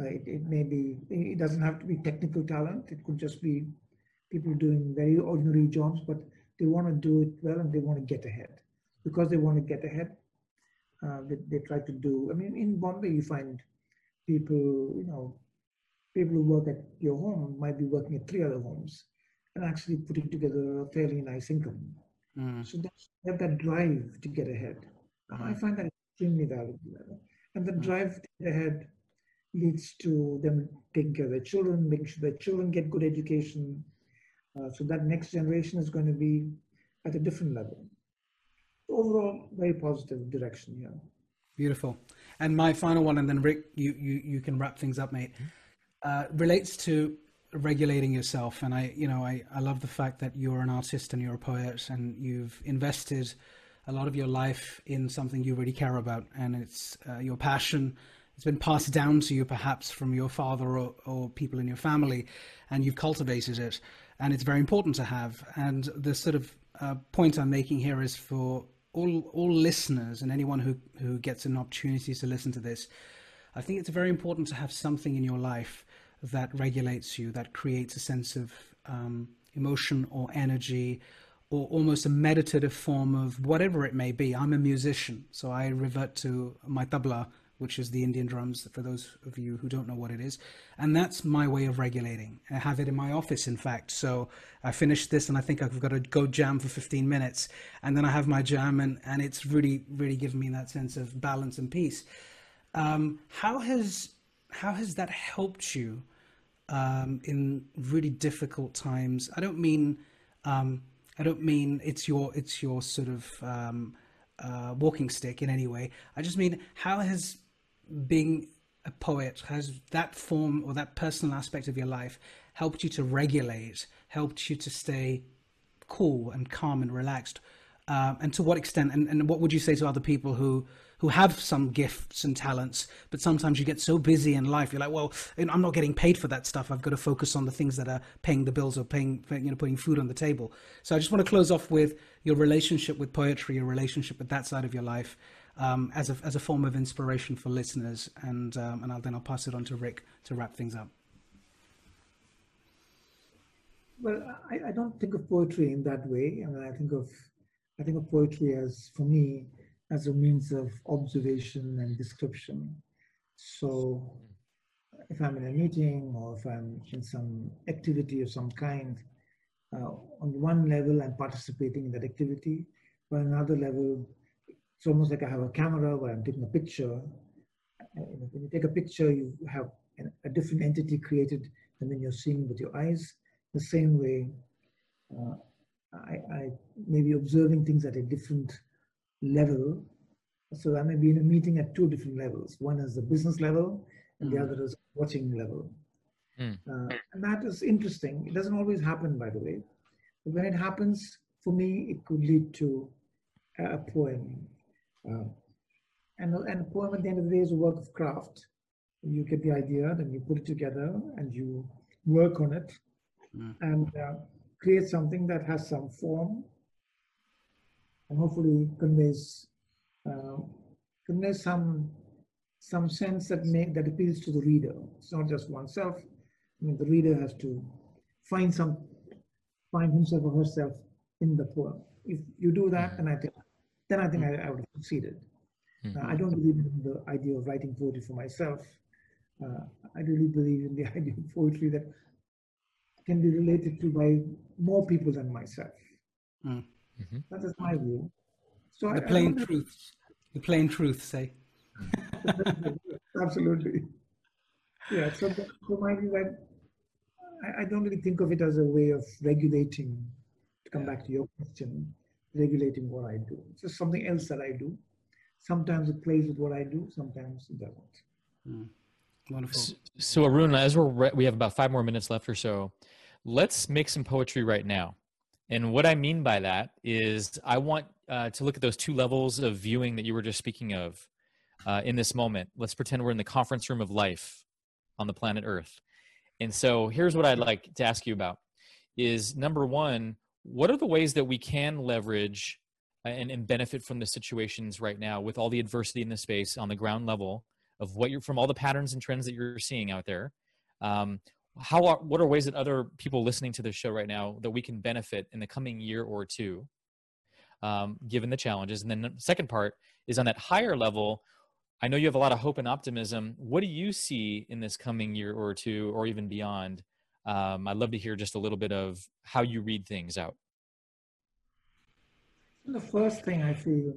Uh, it, it may be, it doesn't have to be technical talent. It could just be people doing very ordinary jobs, but they want to do it well and they want to get ahead. Because they want to get ahead, uh, they, they try to do, I mean, in Bombay, you find people, you know, people who work at your home might be working at three other homes and actually putting together a fairly nice income. Mm. So they have that drive to get ahead. Mm. I find that extremely valuable. And the mm. drive to get ahead leads to them taking care of their children, making sure their children get good education. Uh, so that next generation is going to be at a different level. Overall, very positive direction here. Beautiful. And my final one, and then Rick, you you you can wrap things up, mate. Uh, relates to regulating yourself, and I, you know, I I love the fact that you're an artist and you're a poet, and you've invested a lot of your life in something you really care about, and it's uh, your passion it's been passed down to you perhaps from your father or, or people in your family, and you've cultivated it, and it's very important to have. And the sort of uh, point I'm making here is for all all listeners and anyone who who gets an opportunity to listen to this. I think it's very important to have something in your life that regulates you, that creates a sense of um, emotion or energy or almost a meditative form of whatever it may be. I'm a musician, so I revert to my tabla which is the Indian drums, for those of you who don't know what it is. And that's my way of regulating. I have it in my office, in fact. So I finish this and I think I've got to go jam for 15 minutes. And then I have my jam, and, and it's really, really given me that sense of balance and peace. Um, how, has, how has that helped you um, in really difficult times? I don't mean. Um, I don't mean it's your it's your sort of um, uh, walking stick in any way. I just mean how has being a poet has that form or that personal aspect of your life helped you to regulate, helped you to stay cool and calm and relaxed? Uh, and to what extent? And, and what would you say to other people who who have some gifts and talents, but sometimes you get so busy in life, you're like, well, I'm not getting paid for that stuff. I've got to focus on the things that are paying the bills or paying, you know, putting food on the table. So I just want to close off with your relationship with poetry, your relationship with that side of your life, um, as a as a form of inspiration for listeners, and um, and I'll, then I'll pass it on to Rick to wrap things up. Well, I, I don't think of poetry in that way. I mean, I think of I think of poetry as, for me, as a means of observation and description. So, if I'm in a meeting or if I'm in some activity of some kind, uh, on one level, I'm participating in that activity. But on another level, it's almost like I have a camera where I'm taking a picture. When you take a picture, you have a different entity created than when you're seeing with your eyes. The same way, uh, I, I may be observing things at a different level. So I may be in a meeting at two different levels. One is the business level, and mm. the hmm. other is watching level. Mm. Uh, and that is interesting. It doesn't always happen, by the way. But when it happens, for me, it could lead to a poem uh, and, and a poem at the end of the day is a work of craft. You get the idea, then you put it together and you work on it mm. and uh, create something that has some form and hopefully conveys uh, conveys some some sense that make that appeals to the reader. It's not just oneself. I mean, the reader has to find some find himself or herself in the poem. If you do that, then I think then I think I, I would have succeeded. Mm-hmm. Uh, I don't believe in the idea of writing poetry for myself. Uh, I really believe in the idea of poetry that can be related to by more people than myself. Mm-hmm. That is my view. So the I, plain I truth, the plain truth, say. Absolutely. Yeah. So, so my view, I, I don't really think of it as a way of regulating. To come back to your question, regulating what I do. It's just something else that I do. Sometimes it plays with what I do, sometimes it doesn't. Mm. Wonderful. So, so Arun, as we're re- we have about five more minutes left or so, let's make some poetry right now. And what I mean by that is, I want uh, to look at those two levels of viewing that you were just speaking of uh, in this moment. Let's pretend we're in the conference room of life on the planet Earth. And so, here's what I'd like to ask you about: is number one, what are the ways that we can leverage uh, and, and benefit from the situations right now with all the adversity in the space on the ground level of what you're from all the patterns and trends that you're seeing out there um, how are, what are ways that other people listening to this show right now that we can benefit in the coming year or two um, given the challenges and then the second part is on that higher level I know you have a lot of hope and optimism. What do you see in this coming year or two, or even beyond? Um, I'd love to hear just a little bit of how you read things out. The first thing I feel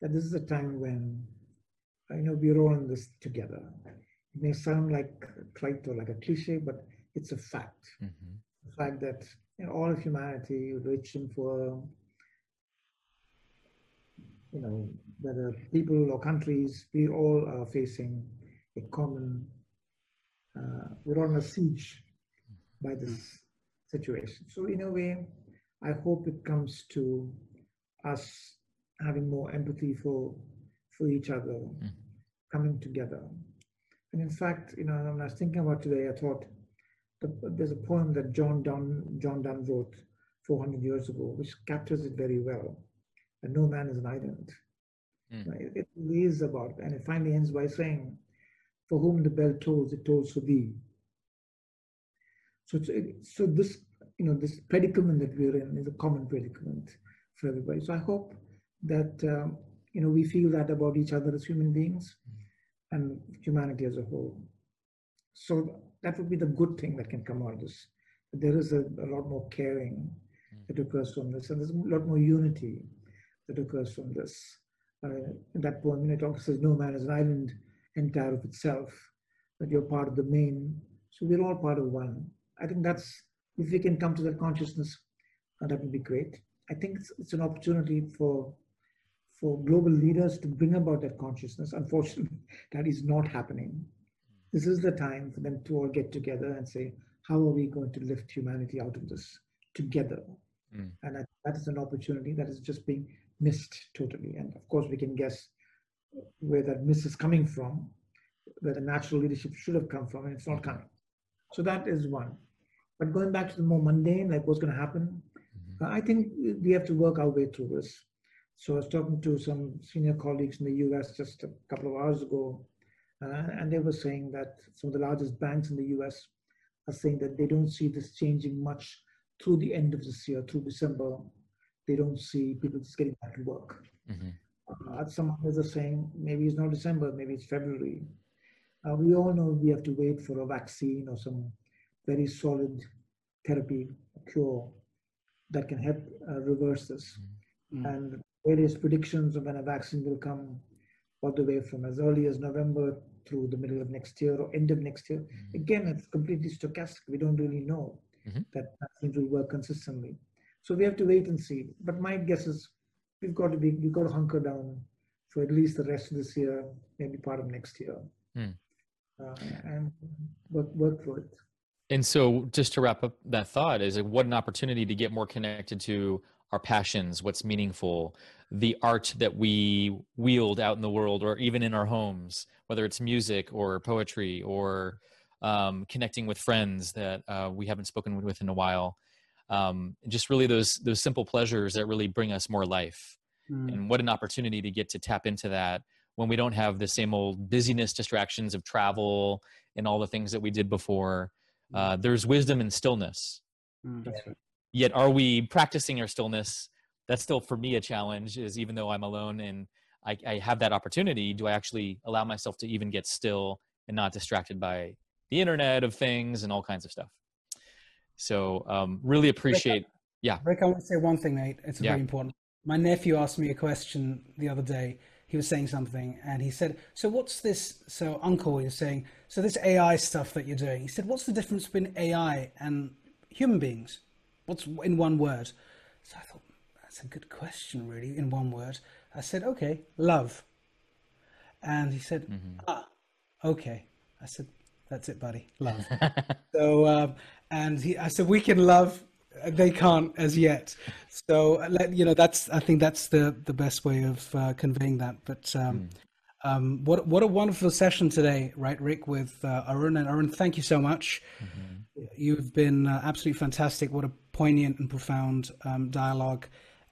that this is a time when I know we're all in this together. It may sound like a trite or like a cliche, but it's a fact. Mm-hmm. The fact that you know, all of humanity, rich and poor, you know, whether people or countries, we all are facing a common, uh, we're on a siege by this mm. situation. So in a way, I hope it comes to us having more empathy for for each other, mm. coming together. And in fact, you know, when I was thinking about today, I thought the, there's a poem that John Donne John Donne wrote 400 years ago, which captures it very well. And no man is an island. Mm. Right? It really about, and it finally ends by saying, "For whom the bell tolls, it tolls for thee." So, it, so this, you know, this predicament that we're in is a common predicament for everybody. So I hope that um, you know we feel that about each other as human beings and humanity as a whole. So that would be the good thing that can come out of this. There is a, a lot more caring that occurs from this, and there's a lot more unity that occurs from this. Uh, in that poem, you know, talks says, "No man is an island entire of itself; that you're part of the main. So we're all part of one." I think that's if we can come to that consciousness, uh, that would be great. I think it's, it's an opportunity for for global leaders to bring about that consciousness. Unfortunately, that is not happening. This is the time for them to all get together and say, how are we going to lift humanity out of this together? Mm. And that, that is an opportunity that is just being missed totally. And of course, we can guess where that miss is coming from, where the natural leadership should have come from, and it's not coming. So that is one. But going back to the more mundane, like what's going to happen, mm-hmm. I think we have to work our way through this. So I was talking to some senior colleagues in the US just a couple of hours ago, uh, and they were saying that some of the largest banks in the US are saying that they don't see this changing much through the end of this year, through December. They don't see people just getting back to work. Mm-hmm. Uh, some others are saying maybe it's not December, maybe it's February. Uh, we all know we have to wait for a vaccine or some very solid therapy cure that can help uh, reverse this. Mm-hmm. And various predictions of when a vaccine will come all the way from as early as November through the middle of next year or end of next year. Mm-hmm. Again, it's completely stochastic. We don't really know mm-hmm. that vaccines will work consistently. So we have to wait and see. But my guess is we've got to be we've got to hunker down for at least the rest of this year, maybe part of next year, mm. uh, and work work through it. And so, just to wrap up that thought, is what an opportunity to get more connected to our passions, what's meaningful, the art that we wield out in the world, or even in our homes, whether it's music or poetry or um, connecting with friends that uh, we haven't spoken with in a while. Um, just really those those simple pleasures that really bring us more life. Mm. And what an opportunity to get to tap into that when we don't have the same old busyness distractions of travel and all the things that we did before uh, there's wisdom in stillness. Mm, right. Yet, are we practicing our stillness? That's still for me a challenge. Is even though I'm alone and I, I have that opportunity, do I actually allow myself to even get still and not distracted by the internet of things and all kinds of stuff? So, um, really appreciate. Rick, yeah, Rick, I want to say one thing, Nate. It's yeah. very important. My nephew asked me a question the other day he was saying something and he said, So what's this? So, Uncle is saying, So this AI stuff that you're doing, he said, What's the difference between AI and human beings? What's in one word? So I thought, That's a good question, really, in one word. I said, Okay, love. And he said, mm-hmm. Ah, okay. I said, That's it, buddy, love. so, um, and he, I said, We can love they can't as yet. So you know, that's I think that's the the best way of uh, conveying that. But um, mm. um, what what a wonderful session today, right, Rick, with uh, Arun and Arun. Thank you so much. Mm-hmm. You've been uh, absolutely fantastic. What a poignant and profound um, dialogue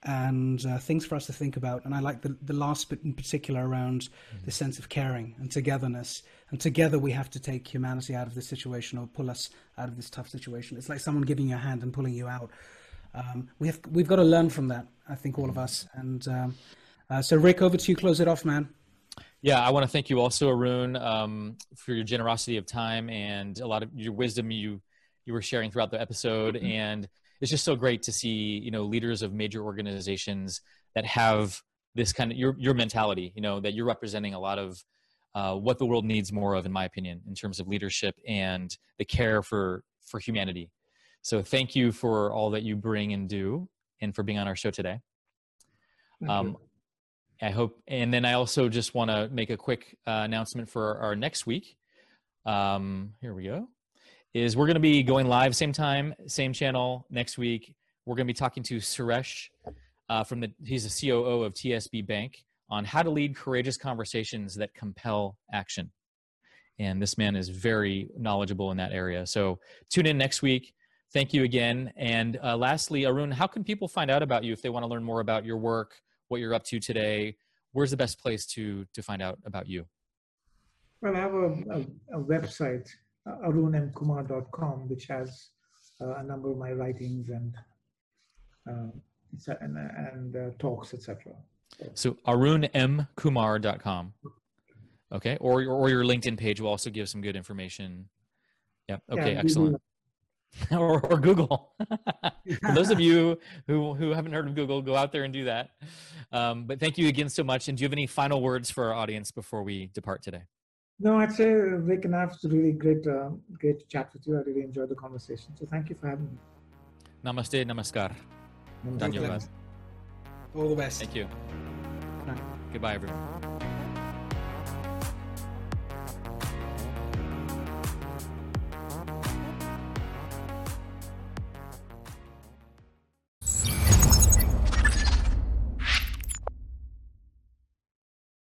and uh, things for us to think about. And I like the, the last bit in particular around mm-hmm. the sense of caring and togetherness. And together we have to take humanity out of this situation or pull us out of this tough situation. It's like someone giving you a hand and pulling you out. Um, we have we've got to learn from that. I think all of us. And um, uh, so, Rick, over to you. Close it off, man. Yeah, I want to thank you also, Arun, um, for your generosity of time and a lot of your wisdom you you were sharing throughout the episode. Mm-hmm. And it's just so great to see you know leaders of major organizations that have this kind of your your mentality. You know that you're representing a lot of uh, what the world needs more of, in my opinion, in terms of leadership and the care for for humanity. So thank you for all that you bring and do, and for being on our show today. Um, I hope, and then I also just want to make a quick uh, announcement for our next week. Um, here we go. Is we're going to be going live same time, same channel next week. We're going to be talking to Suresh uh, from the. He's the COO of TSB Bank on how to lead courageous conversations that compel action. And this man is very knowledgeable in that area. So tune in next week. Thank you again. And uh, lastly, Arun, how can people find out about you if they want to learn more about your work, what you're up to today? Where's the best place to to find out about you? Well, I have a, a, a website, arunmkumar.com, which has uh, a number of my writings and uh, and, and uh, talks, etc. So arunmkumar.com. Okay, or or your LinkedIn page will also give some good information. Yep. Okay. Yeah, excellent. or, or Google. For those of you who who haven't heard of Google, go out there and do that. Um, but thank you again so much. And do you have any final words for our audience before we depart today? No, I'd say Vic and I have a really great, uh, great to chat with you. I really enjoyed the conversation. So thank you for having me. Namaste, namaskar. All the best. Thank you. Goodbye, everyone.